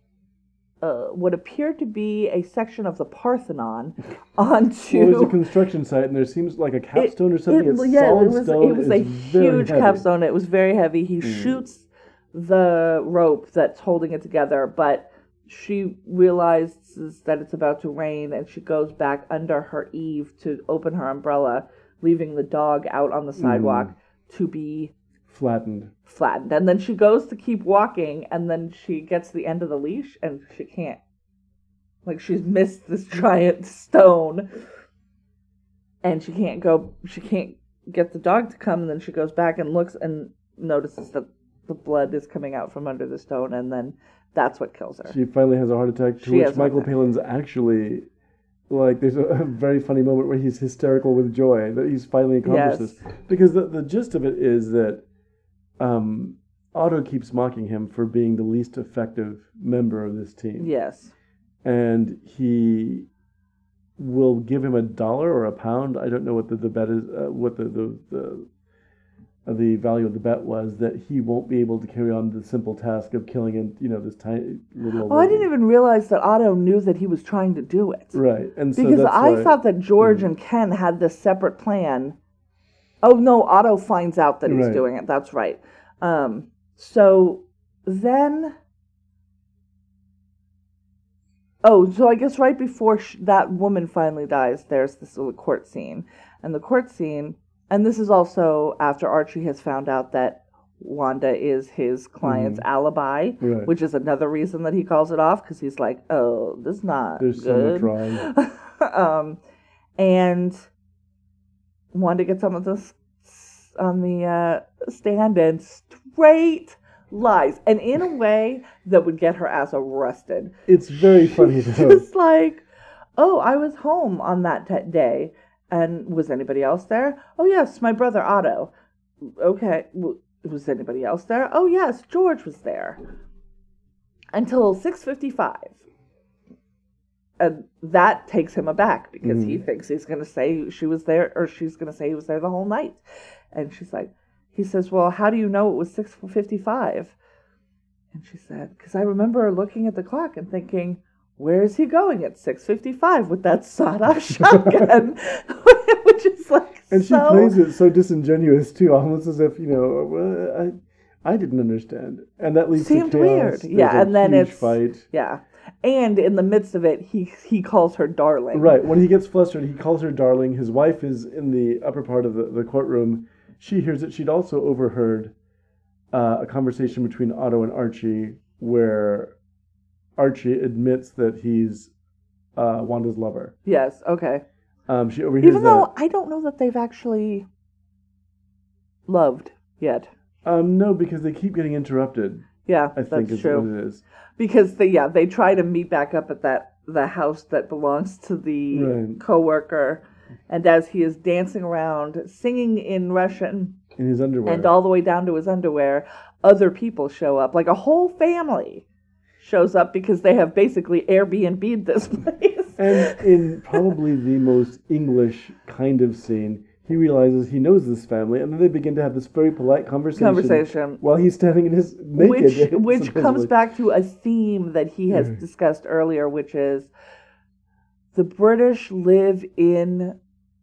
uh, what appeared to be a section of the Parthenon onto. Well, there's a construction site, and there seems like a capstone or something. It- yeah, it was stone. it was a it's huge heavy. capstone. It was very heavy. He Mm. shoots the rope that's holding it together, but she realizes that it's about to rain and she goes back under her eave to open her umbrella, leaving the dog out on the sidewalk to be Flattened. flattened. And then she goes to keep walking and then she gets the end of the leash and she can't. Like she's missed this giant stone and she can't go she can't get the dog to come and then she goes back and looks and notices that the blood is coming out from under the stone and then that's what kills her. She finally has a heart attack, to She which Michael. Palin's actually like. There's a, a very funny moment where he's hysterical with joy that he's finally accomplished Yes. this. Because the the gist of it is that um, Otto keeps mocking him for being the least effective member of this team, yes. and he will give him a dollar or a pound. I don't know what the, the bet is, uh, what the the, the uh, the value of the bet was that he won't be able to carry on the simple task of killing and you know this tiny little. Oh, I didn't even realize that Otto knew that he was trying to do it. Right, and so Because I why- thought that George and Ken had this separate plan. Oh no, Otto finds out that he's Right. doing it. That's right. Um, so then, oh, so I guess right before sh- that woman finally dies, there's this little court scene, and the court scene, and this is also after Archie has found out that Wanda is his client's alibi, Mm-hmm. Right. which is another reason that he calls it off because he's like, oh, this is not There's so good much wrong. um, and Wanda some of this on the uh, stand and straight lies, and in a way that would get her ass arrested. It's very funny though. Just like, oh, I was home on that t- day, and was anybody else there? Oh yes, my brother Otto. Okay, w- was anybody else there? Oh yes, George was there. Until six fifty-five and that takes him aback because he mm-hmm. thinks he's going to say she was there or she's going to say he was there the whole night and she's like he says well how do you know it was 6.55 and she said because i remember looking at the clock and thinking where is he going at 6.55 with that sawed-off shotgun which is like And she so plays it so disingenuous too, almost as if you know, well, I, I didn't understand, and that leads Seemed to chaos. weird. There's Yeah, and then it's- fight. yeah and in the midst of it he he calls her darling Right when he gets flustered, he calls her darling. His wife is in the upper part of the, the courtroom. She hears it. She'd also overheard uh, a conversation between Otto and Archie, where Archie admits that he's uh, Wanda's lover. yes okay Um, she overhears even that. though i don't know that they've actually loved yet Um, no, because they keep getting interrupted. Yeah, I think that's is true. what it is. Because they yeah they try to meet back up at that the house that belongs to the Right. coworker, and as he is dancing around singing in Russian In his underwear. and all the way down to his underwear, other people show up like a whole family shows up because they have basically Airbnb'd this place. And in probably the most English kind of scene, he realizes he knows this family, and then they begin to have this very polite conversation. Conversation. While he's standing in his naked. which which comes back to a theme that he has Mhm. discussed earlier, which is the British live in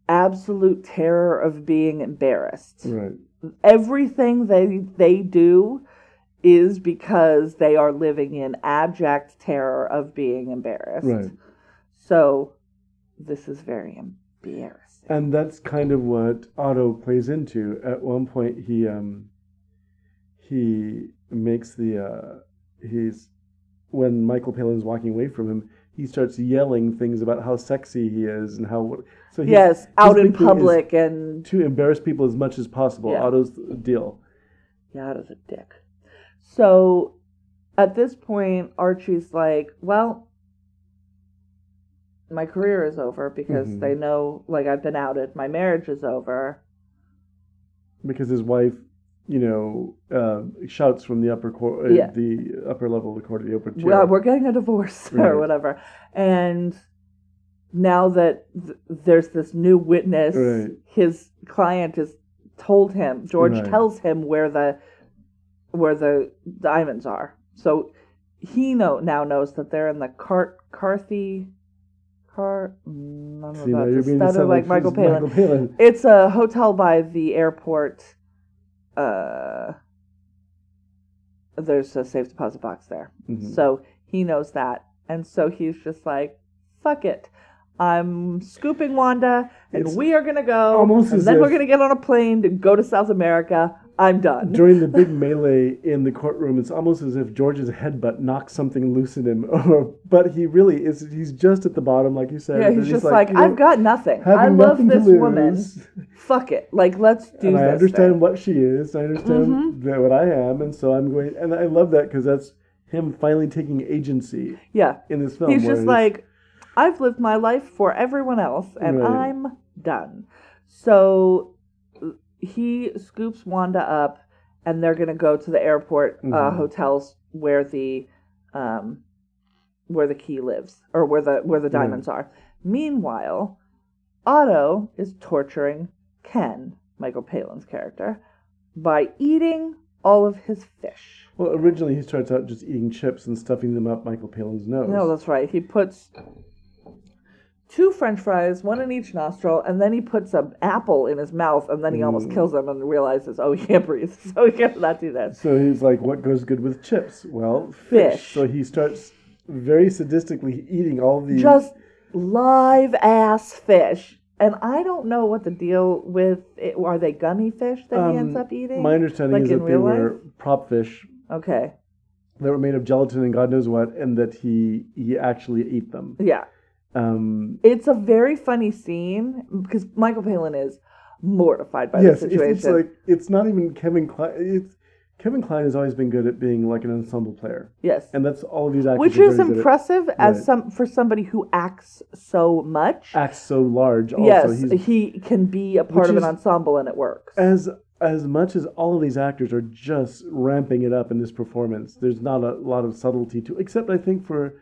absolute terror of being embarrassed. Right. Everything they they do is because they are living in abject terror of being embarrassed. Right. So this is very embarrassing. And that's kind of what Otto plays into. At one point, he um, he makes the uh, he's when Michael Palin's walking away from him, he starts yelling things about how sexy he is and how so he's, yes, out in public and to embarrass people as much as possible. Yeah. Otto's deal. Yeah, out of a dick. So at this point, Archie's like, well, my career is over because Mhm. they know, like, I've been outed. My marriage is over. because his wife, you know, uh, shouts from the upper court, uh, Yeah. the upper level of the court of the chair. Well, we're getting a divorce Right. or whatever. And now that th- there's this new witness, Right. his client has told him, George Right. tells him where the where the diamonds are. So he know now knows that they're in the Cart Carthy Car. mm, I'm See, about to sound like Michael Palin. Michael Palin. It's a hotel by the airport. Uh, there's a safe deposit box there. Mhm. So He knows that. And so he's just like, fuck it. I'm scooping Wanda, and It's we are going to go. and then we're going to get on a plane to go to South America. I'm done. During the big melee in the courtroom, it's almost as if George's headbutt knocks something loose in him. But he really is. He's just at the bottom, like you said. yeah, he's just like, know, I've got nothing. I love nothing this woman. Fuck it. Like, let's do and this. I understand thing. what she is. I understand Mhm. what I am, and so I'm going. And I love that because that's him finally taking agency Yeah. in this film. He's just like, I've lived my life for everyone else, and Right. I'm done. So he scoops Wanda up, and they're gonna go to the airport uh, Mhm. hotels where the um, where the key lives, or where the where the diamonds are. Meanwhile, Otto is torturing Ken, Michael Palin's character, by eating all of his fish. well, originally he starts out just eating chips and stuffing them up Michael Palin's nose. No, that's right. He puts two French fries, one in each nostril, and then he puts an apple in his mouth, and then he almost Mm. kills him and realizes, oh, he can't breathe, so he cannot do that. So he's like, "What goes good with chips?" Well, fish. Fish. So he starts very sadistically eating all these. Just live ass fish. And I don't know what the deal with it. Are they gummy fish that he ends Um, up eating? My understanding Like is in that they real were prop fish Okay. that were made of gelatin and God knows what, and that he he actually ate them. Yeah. Um, It's a very funny scene because Michael Palin is mortified by yes, the it's, situation. it's like it's not even Kevin Kline. It's Kevin Kline has always been good at being like an ensemble player, yes. and that's all of these actors. Which are is impressive as Right. some for somebody who acts so much. Acts so large. Also, yes, he's he can be a part of an ensemble and it works. as as much as all of these actors are just ramping it up in this performance, there's not a lot of subtlety to except I think for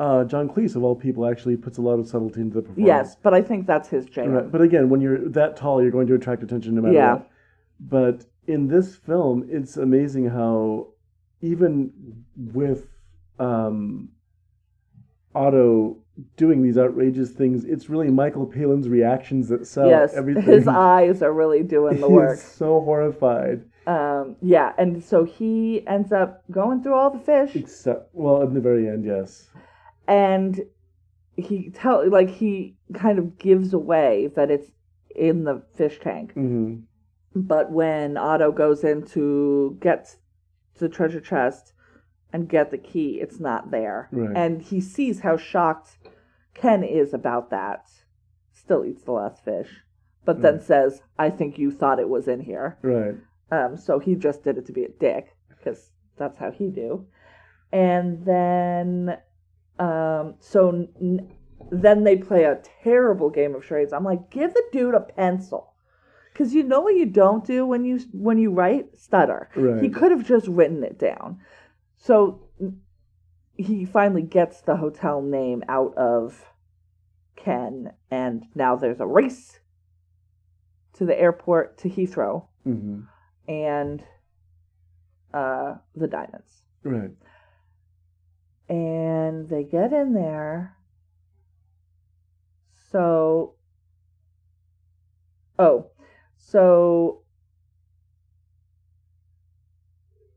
uh, John Cleese of all people actually puts a lot of subtlety into the performance. yes, but I think that's his jam. Right. But again, when you're that tall, you're going to attract attention no matter Yeah. what. But in this film, it's amazing how even with um, Otto doing these outrageous things, it's really Michael Palin's reactions that sell yes, everything. his eyes are really doing the work. He's so horrified. Um, yeah, and so he ends up going through all the fish, Except, well, in the very end, yes. And he tell like he kind of gives away that it's in the fish tank. hmm But when Otto goes in to get the treasure chest and get the key, it's not there. Right. And he sees how shocked Ken is about that. Still eats the last fish, but then says, I think you thought it was in here. Right. Um, so he just did it to be a dick, because that's how he do. And then, um, so n- then they play a terrible game of charades. I'm like, give the dude a pencil. Because you know what you don't do when you when you write stutter. Right. He could have just written it down. So he finally gets the hotel name out of Ken, and now there's a race to the airport to Heathrow hmm and uh, the diamonds. Right. And they get in there. So, oh, so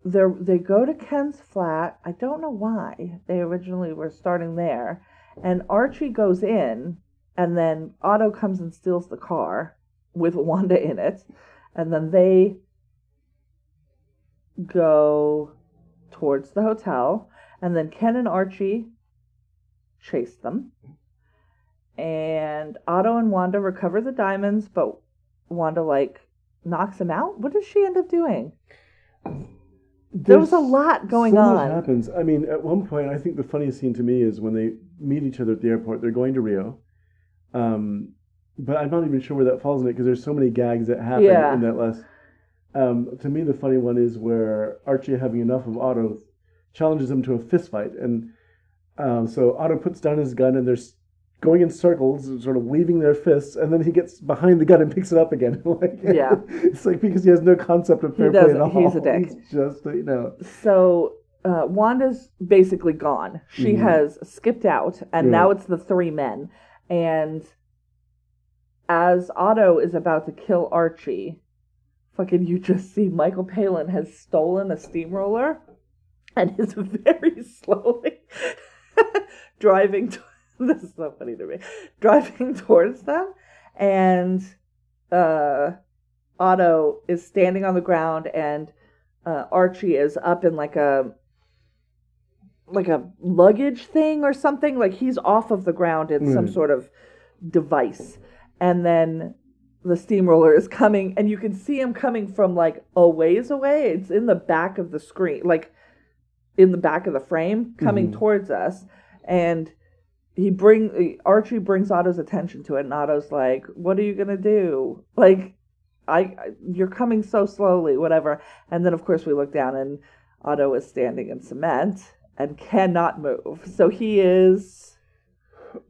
they they go to Ken's flat. I don't know why they originally were starting there, and Archie goes in, and then Otto comes and steals the car with Wanda in it, and then they go towards the hotel, and then Ken and Archie chase them. And Otto and Wanda recover the diamonds, but Wanda like knocks him out. What does she end up doing? There was a lot going so on. happens. I mean, at one point, I think the funniest scene to me is when they meet each other at the airport. They're going to Rio, um, but I'm not even sure where that falls in it because there's so many gags that happen Yeah. in that last. Um, to me, the funny one is where Archie, having enough of Otto, challenges him to a fist fight, and um, so Otto puts down his gun, and they're going in circles, sort of waving their fists, and then he gets behind the gun and picks it up again. like, Yeah. it's like because he has no concept of fair play at all. He's a dick. He's just you know. So uh, Wanda's basically gone. She Mhm. has skipped out, and Right. now it's the three men. And as Otto is about to kill Archie, fucking you just see Michael Palin has stolen a steamroller and is very slowly driving. To- this is so funny to me. Driving towards them, and uh, Otto is standing on the ground, and uh, Archie is up in like a like a luggage thing or something. Like he's off of the ground in some sort of device, and then the steamroller is coming, and you can see him coming from like a ways away. It's in the back of the screen, like in the back of the frame, coming Mhm. towards us, and he bring Archie brings Otto's attention to it, and Otto's like, "What are you gonna do? Like, I, I you're coming so slowly, whatever." And then of course we look down, and Otto is standing in cement and cannot move, so he is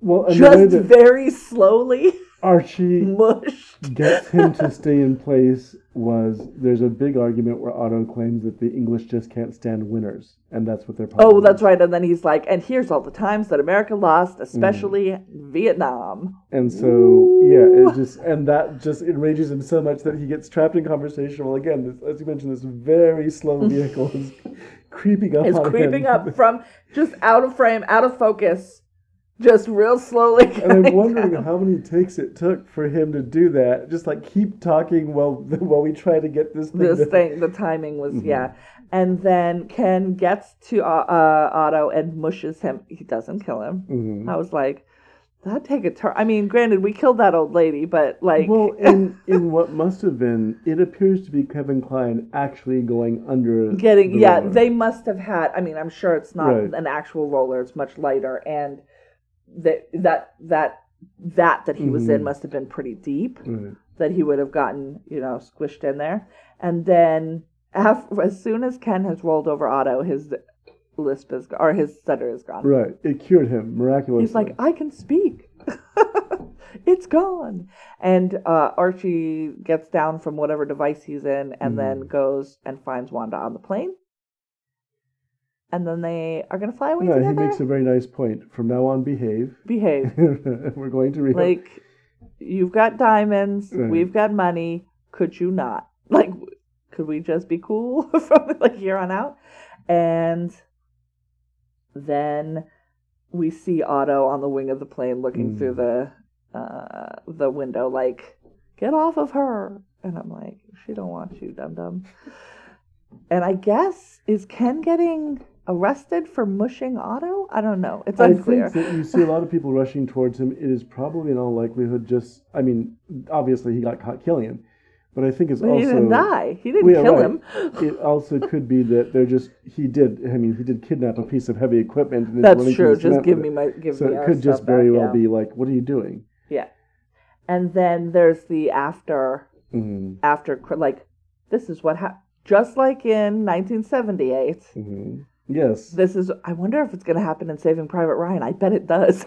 Well, and the way just that very slowly Archie mushed. gets him to stay in place was there's a big argument where Otto claims that the English just can't stand winners, and that's what they're. Oh, that's right. And then he's like, and here's all the times that America lost, especially Mm. Vietnam. And so, yeah, it just and that just enrages him so much that he gets trapped in conversation. Well, again, this, as you mentioned, this very slow vehicle is creeping up. Is creeping him. up from just out of frame, out of focus, just real slowly. And I'm wondering how many takes it took for him to do that. Just like keep talking while while we try to get this thing. this thing, the timing was Mhm. yeah. And then Ken gets to uh, uh, Otto and mushes him. He doesn't kill him. Mhm. I was like, that take a turn. I mean, granted, we killed that old lady, but like, Well, in in what must have been, it appears to be Kevin Kline actually going under. getting the yeah roller. they must have had i mean i'm sure it's not Right. an actual roller it's much lighter and that that that that that he was in Mhm. must have been pretty deep Right. that he would have gotten you know squished in there and then as soon as ken has rolled over otto his lisp is or his stutter is gone Right. It cured him miraculously. he's like i can speak it's gone and uh, archie gets down from whatever device he's in and then Mhm. goes and finds wanda on the plane and then they are going to fly away no, he makes a very nice point. From now on, behave. behave We're going to re- like you've got diamonds Right. we've got money could you not like could we just be cool from like here on out and then we see otto on the wing of the plane looking Mm. through the uh the window like get off of her and i'm like she don't want you dum dum and i guess is ken getting arrested for mushing otto i don't know it's I unclear think that you see a lot of people rushing towards him. It is probably in all likelihood just. I mean, obviously he got caught killing him, but I think it's but also. he didn't die he didn't Well, yeah, kill right. him It also could be that they're just he did. I mean, he did kidnap a piece of heavy equipment. And That's true. Just give me my give So me. it could just very back, well yeah. be like, "What are you doing?" Yeah, and then there's the after hmm after like this is what happened. Just like in 1978, hmm Yes. this is. I wonder if it's going to happen in Saving Private Ryan. I bet it does.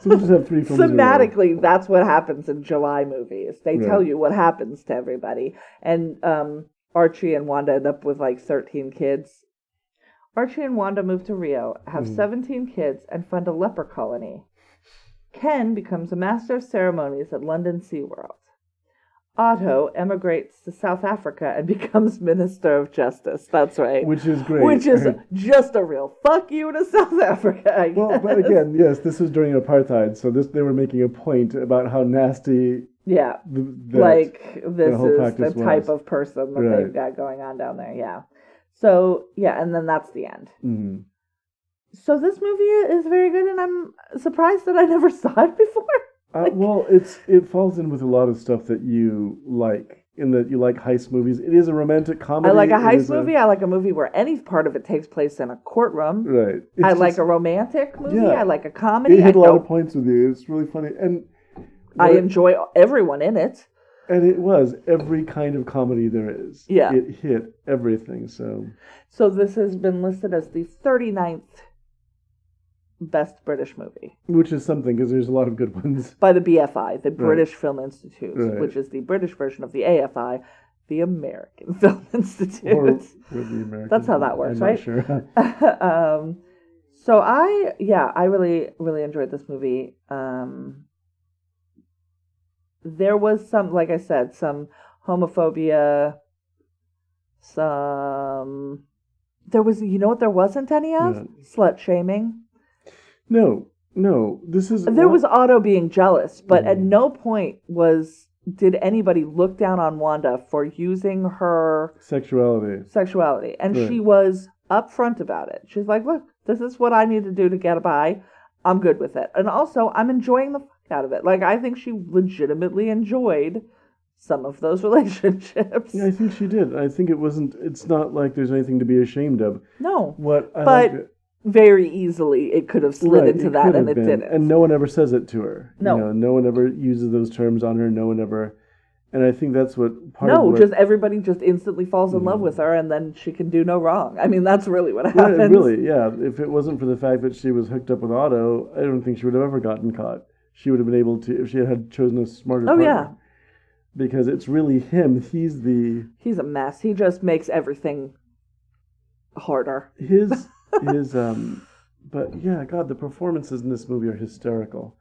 So we'll just have three films. in a. Thematically, that's what happens in July movies. They tell you what happens to everybody, and um, Archie and Wanda end up with like 13 kids. Archie and Wanda move to Rio, have Mhm. 17 kids, and fund a leper colony. Ken becomes a master of ceremonies at London SeaWorld. Otto emigrates to South Africa and becomes Minister of Justice. That's right. which is great. Which is just a real fuck you to South Africa. Well, but again, yes, this was during apartheid, so this they were making a point about how nasty yeah, th- like this is the practice type of person that Right. they've got going on down there. Yeah. So yeah, and then that's the end. Mhm. So this movie is very good, and I'm surprised that I never saw it before. Uh, well, it's it falls in with a lot of stuff that you like. In that you like heist movies. It is a romantic comedy. I like a heist movie. I like a movie where any part of it takes place in a courtroom. right. It's I like a romantic movie. Yeah. I like a comedy. It I, hit a lot don't- of points with you. It's really funny, and I what- enjoy everyone in it. and it was every kind of comedy there is. Yeah. it hit everything. So So this has been listed as the 39th best British movie which is something because there's a lot of good ones. by the BFI, the British Film Institute, Right. which is the British version of the AFI, the American Film Institute. Or, the American. That's how that works, I'm right? Sure. um, so I, yeah, I really, really enjoyed this movie. Um, there was some, like I said, some homophobia, some There was, you know what? There wasn't any of Yeah. slut shaming. No, no. This is There was Otto being jealous, but at Mhm. no point was did anybody look down on Wanda for using her sexuality. sexuality, and Right. she was upfront about it. She's like, "Look, this is what I need to do to get by. I'm good with it, and also I'm enjoying the fuck out of it. Like I think she legitimately enjoyed some of those relationships. Yeah, I think she did. I think it wasn't. It's not like there's anything to be ashamed of. No, What I But very easily it could have slid Right, into that, and it been. didn't. And no one ever says it to her. No. You know, no one ever uses those terms on her. No one ever. And I think that's what part of no, what, just everybody just instantly falls in love Mhm. with her, and then she can do no wrong. I mean, that's really what Right, happens. really, yeah. If it wasn't for the fact that she was hooked up with Otto, I don't think she would have ever gotten caught. She would have been able to if she had chosen a smarter. Oh, partner. yeah. Because it's really him. He's the He's a mess. He just makes everything harder. his his um. But yeah, God, the performances in this movie are hysterical,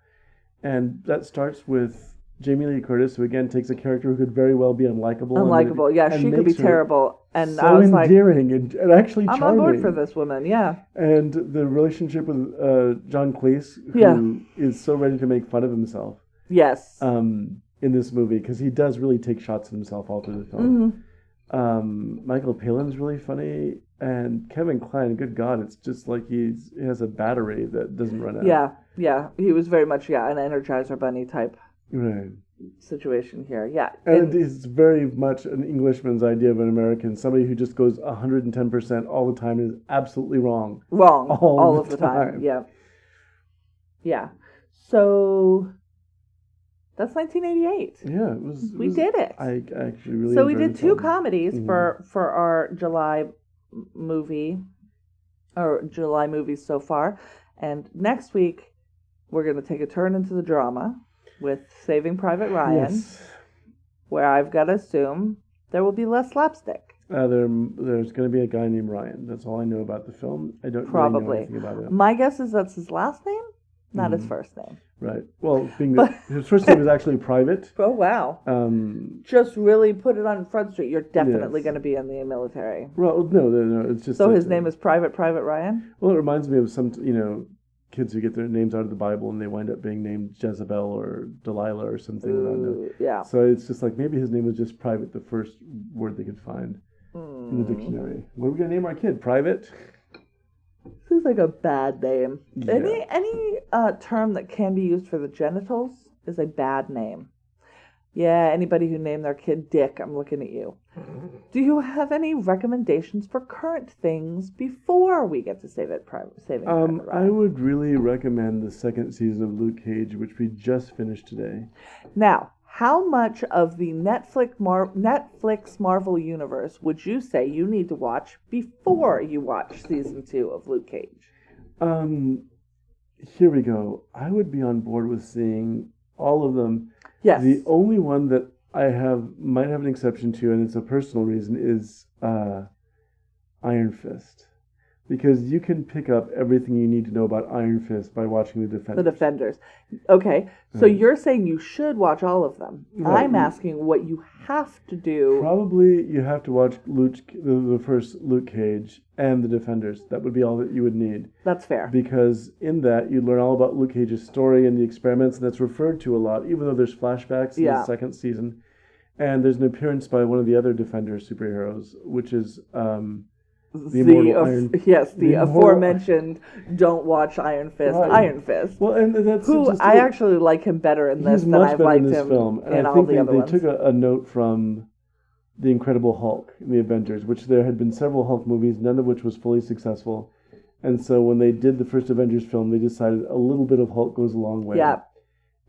and that starts with Jamie Lee Curtis, who again takes a character who could very well be unlikable. Unlikable. Yeah, she could be terrible. And so I was like, endearing and, and actually I'm charming. on board for this woman. Yeah. And the relationship with uh, John Cleese, who is Yeah. so ready to make fun of himself Yes. um, in this movie, because he does really take shots at himself all through the film. hmm Um, Michael Palin's really funny, and Kevin Kline, good God, it's just like he's he has a battery that doesn't run out. Yeah. Yeah. He was very much yeah an Energizer Bunny type Right. situation here. Yeah. And And- it's very much an Englishman's idea of an American. Somebody who just goes 110% all the time is absolutely wrong. wrong all all, the of the time. time. Yeah. Yeah. So that's 1988. Yeah, it was. it We was- did it. I actually really. so we did two film. comedies Mhm. for for our July movie or July movies so far, and next week we're going to take a turn into the drama with Saving Private Ryan, Yes. where I've got to assume there will be less slapstick. Uh, there, there's going to be a guy named Ryan. That's all I know about the film. I don't really Probably. know anything about it. My guess is that's his last name, not his Mhm. first name. Right. Well, being that his first name is actually Private. Oh wow! Um, Just really put it on Front Street. You're definitely Yes. going to be in the military. well, no, no, no. It's just. So like his name is Private Private Ryan. Well, it reminds me of some, you know, kids who get their names out of the Bible and they wind up being named Jezebel or Delilah or something. Ooh, yeah. So it's just like maybe his name was just Private, the first word they could find in the Hmm. dictionary. What are we gonna name our kid? Private. Seems like a bad name. Yeah. Any any uh, term that can be used for the genitals is a bad name. Yeah, anybody who named their kid Dick, I'm looking at you. Do you have any recommendations for current things before we get to save it private saving Um, Private I would really recommend the second season of Luke Cage, which we just finished today. Now, how much of the Netflix Mar- Netflix Marvel universe would you say you need to watch before you watch season two of Luke Cage? Um, here we go. I would be on board with seeing all of them. Yes. The only one that I have might have an exception to, and it's a personal reason, is uh, Iron Fist, because you can pick up everything you need to know about Iron Fist by watching the Defenders. The Defenders. Okay, so you're saying you should watch all of them. Right. I'm asking what you have to do. Probably you have to watch Luke, the, the first Luke Cage and the Defenders. That would be all that you would need, That's fair. because in that you learn all about Luke Cage's story and the experiments, and that's referred to a lot, even though there's flashbacks in Yeah. the second season. And there's an appearance by one of the other Defenders superheroes, which is um, The, af- Iron- yes, the, the aforementioned don't watch Iron Fist, Right. Iron Fist. well, and that's Who I actually like him better in this than I've liked in this him film, and in I all think the they, other they ones. took a, a note from the Incredible Hulk in the Avengers, which there had been several Hulk movies, none of which was fully successful, and so when they did the first Avengers film, they decided a little bit of Hulk goes a long way. Yeah.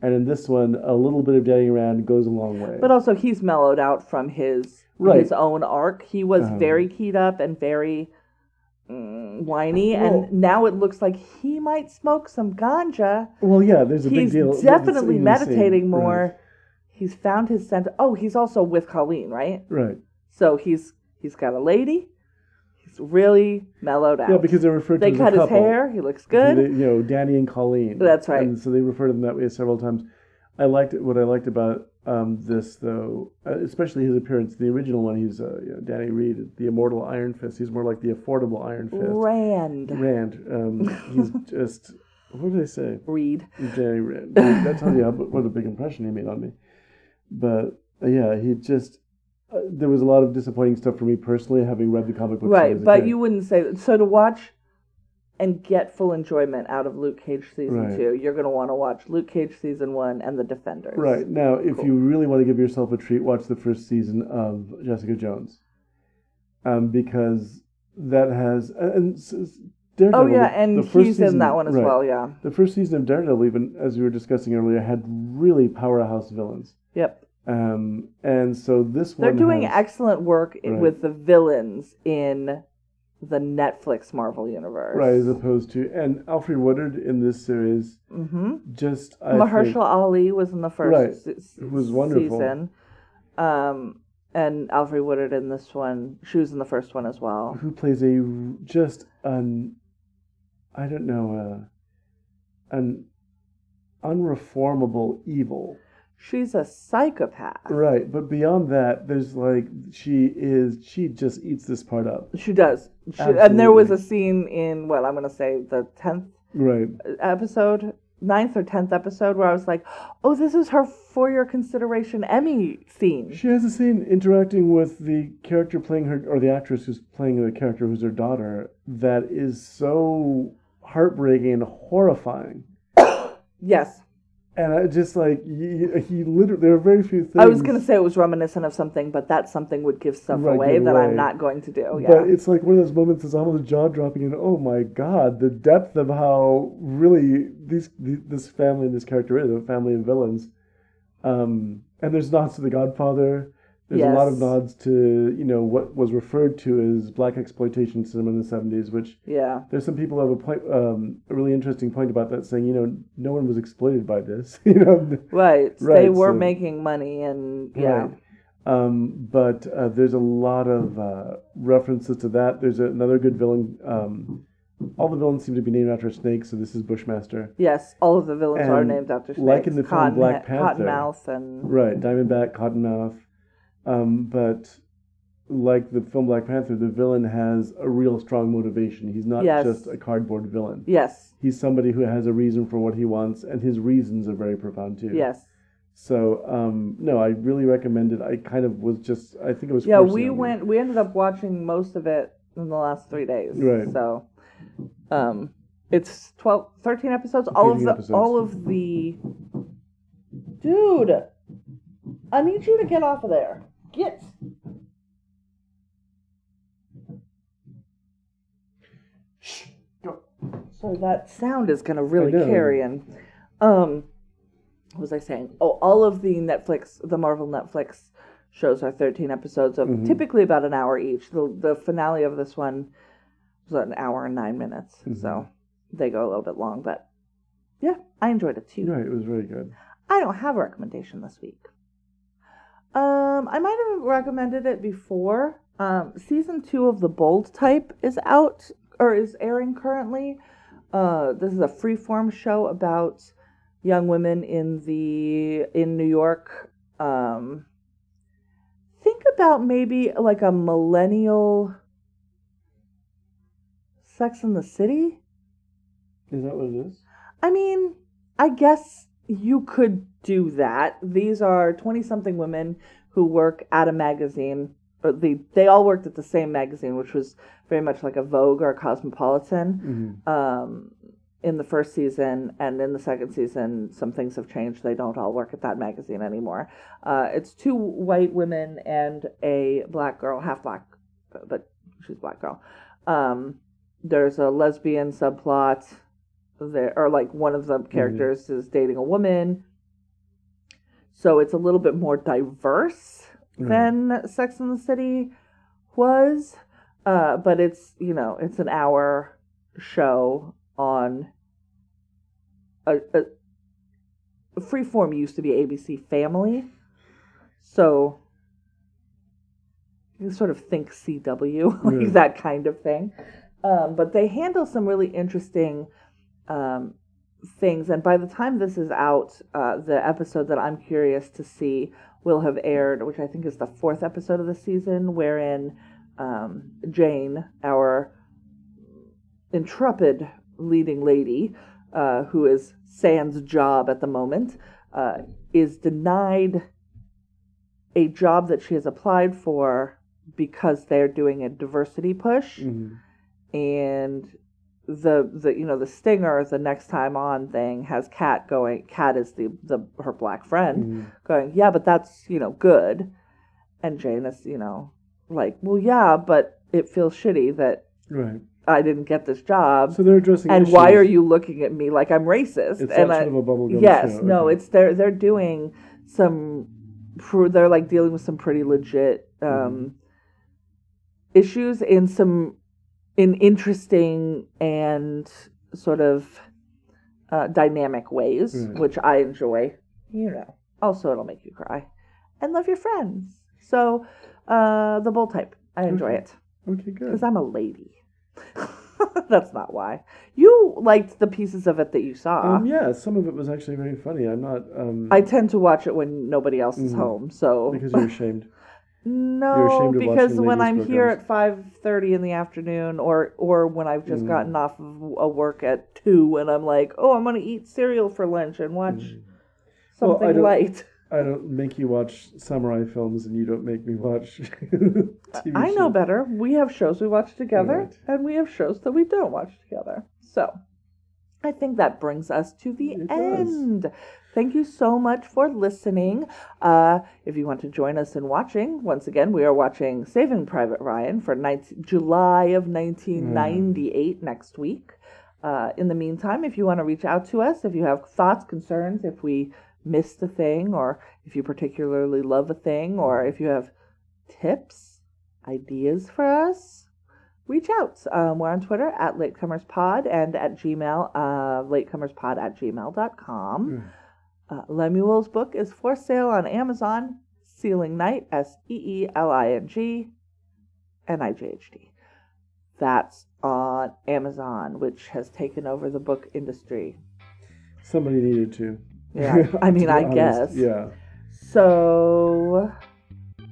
And in this one, a little bit of Danny Rand goes a long way. But also, he's mellowed out from his Right. his own arc. He was Uh-huh. very keyed up and very mm, whiny, Well- and now it looks like he might smoke some ganja. well, yeah, there's a big deal. He's definitely meditating Right. more. He's found his scent. Oh, he's also with Colleen, right? Right. So he's he's got a lady. Really mellowed out. Yeah, because they're referred they to as cut his hair. He looks good. They- you know, Danny and Colleen. That's right. And so they refer to them that way several times. I liked it. What I liked about um, this, though, uh, especially his appearance, the original one, he's uh, you know, Danny Reed, the immortal Iron Fist. He's more like the affordable Iron Fist. Rand Rand. Um, he's just what did they say? Reed. Danny Rand. That tells you how, what a big impression he made on me. But uh, yeah, he just. Uh, there was a lot of disappointing stuff for me personally, having read the comic books. Right, but you wouldn't say that. So to watch and get full enjoyment out of Luke Cage season Right. two, you're going to want to watch Luke Cage season one and The Defenders. Right now, if Cool. you really want to give yourself a treat, watch the first season of Jessica Jones, um, because that has and s- Daredevil. Oh yeah, the- and he's in that one as right. well. Yeah. The first season of Daredevil, even as we were discussing earlier, had really powerhouse villains, Yep. Um, and so this one They're doing has, excellent work Right. with the villains in the Netflix Marvel universe. right as opposed to and Alfre Woodard in this series Mm-hmm. just I Mahershala think, Ali was in the first Right. se- It was wonderful. season. Um, and Alfre Woodard in this one. She was in the first one as well. who plays a just an I don't know uh, an unreformable evil. She's a psychopath. Right, but beyond that, there's like she is she just eats this part up. She does. She, and there was a scene in well, I'm going to say the tenth Right, episode, ninth or tenth episode, where I was like, "Oh, this is her for your consideration Emmy scene." she has a scene interacting with the character playing her or the actress who's playing the character who's her daughter that is so heartbreaking and horrifying. Yes, And I just like he, he literally there are very few things. I was going to say it was reminiscent of something, but that something would give stuff Right, away that away. I'm not going to do. Yeah. But it's like one of those moments that's almost jaw dropping, and oh my god, the depth of how really these th- this family and this character is a family of villains. Um, and there's nods to The Godfather. There's a lot of nods to you know what was referred to as black exploitation cinema in the '70s, which yeah. there's some people who have a point, um, a really interesting point about that, saying you know no one was exploited by this, you know. Right. they were so- making money and yeah. Right. Um, but uh, there's a lot of uh, references to that. There's another good villain. Um, all the villains seem to be named after a snake, so this is Bushmaster. Yes, all of the villains are named after snakes. like in the film Cotton, Black Panther. Cottonmouth and Right, Diamondback, Cottonmouth. Um, but like the film Black Panther, the villain has a real strong motivation. He's not Yes. just a cardboard villain. yes, He's somebody who has a reason for what he wants, and his reasons are very profound too. yes. So um, no, I really recommend it. I kind of was just, I think it was. Yeah, we went. We ended up watching most of it in the last three days. Right. So, um, it's 12, 13 episodes. All of the, episodes. all of the. Dude, I need you to get off of there. Get. So that sound is gonna really carry in. Um, what was I saying? Oh, all of the Netflix, the Marvel Netflix shows are 13 episodes of Mhm. typically about an hour each. The the finale of this one was an hour and nine minutes, Mhm. so they go a little bit long. But yeah, I enjoyed it too. Right, it was really good. I don't have a recommendation this week. Um, I might have recommended it before. Um, season two of The Bold Type is out or is airing currently. Uh, this is a freeform show about young women in the in New York. Um, think about maybe like a millennial Sex in the City. Is that what it is? I mean, I guess you could do that. These are 20 something women who work at a magazine. Or they, they all worked at the same magazine, which was very much like a Vogue or a Cosmopolitan hmm um, in the first season. And in the second season, some things have changed. They don't all work at that magazine anymore. Uh, it's two white women and a black girl, half black, but she's a black girl. Um, there's a lesbian subplot there or like one of the characters is dating a woman so it's a little bit more diverse Right. than sex in the city was uh, but it's you know it's an hour show on a, a, freeform used to be abc family so you sort of think cw like Yeah. that kind of thing um, but they handle some really interesting um, things. And by the time this is out, uh, the episode that I'm curious to see will have aired, which I think is the fourth episode of the season, wherein um, Jane, our intrepid leading lady, uh, who is Sans job at the moment, uh, is denied a job that she has applied for because they're doing a diversity push Mhm. and the the you know the stinger the next time on thing has Kat going Kat is the the her black friend Mhm. going yeah but that's you know good and jane is you know like well yeah but it feels shitty that Right. i didn't get this job So they're addressing. and why are you looking at me like i'm racist It's and I, sort of a bubblegum yes show. no okay. it's they're they're doing some they're like dealing with some pretty legit um Mm-hmm. issues in some in interesting and sort of uh, dynamic ways Right. which i enjoy you know also it'll make you cry and love your friends so uh the bold type i enjoy Okay. it Okay, good. because i'm a lady that's not why you liked the pieces of it that you saw Um, yeah, some of it was actually very funny. I'm not. Um, I tend to watch it when nobody else is Mhm. home. So because you're ashamed. no, because when I'm ladies' here at five thirty in the afternoon, or or when I've just Mm. gotten off of a work at two, and I'm like, oh, I'm gonna eat cereal for lunch and watch Mm. Well, I something light. I don't make you watch samurai films, and you don't make me watch. TV I know shows. better. We have shows we watch together, Right. and we have shows that we don't watch together. So, I think that brings us to the It does. Thank you so much for listening. Uh, if you want to join us in watching, once again, we are watching Saving Private Ryan for 19, July of 1998 next week. Uh, in the meantime, if you want to reach out to us, if you have thoughts, concerns, if we missed a thing, or if you particularly love a thing, or if you have tips, ideas for us, reach out. Um, we're on Twitter at latecomerspod and at Gmail, uh, latecomerspod at gmail.com. Mm. Uh, Lemuel's book is for sale on Amazon, Seeling Night, S E E L I N G N I G H T. That's on Amazon, which has taken over the book industry. Somebody needed to. Yeah, I mean, I honest, guess. Yeah, So,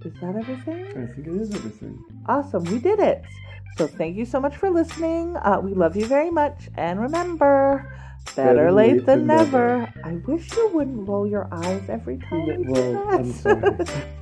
is that everything? I think it is everything. Awesome, we did it. So thank you so much for listening. Uh, we love you very much. And remember, better, late, than, never. I wish you wouldn't roll your eyes every time. you do Well, I'm that. sorry.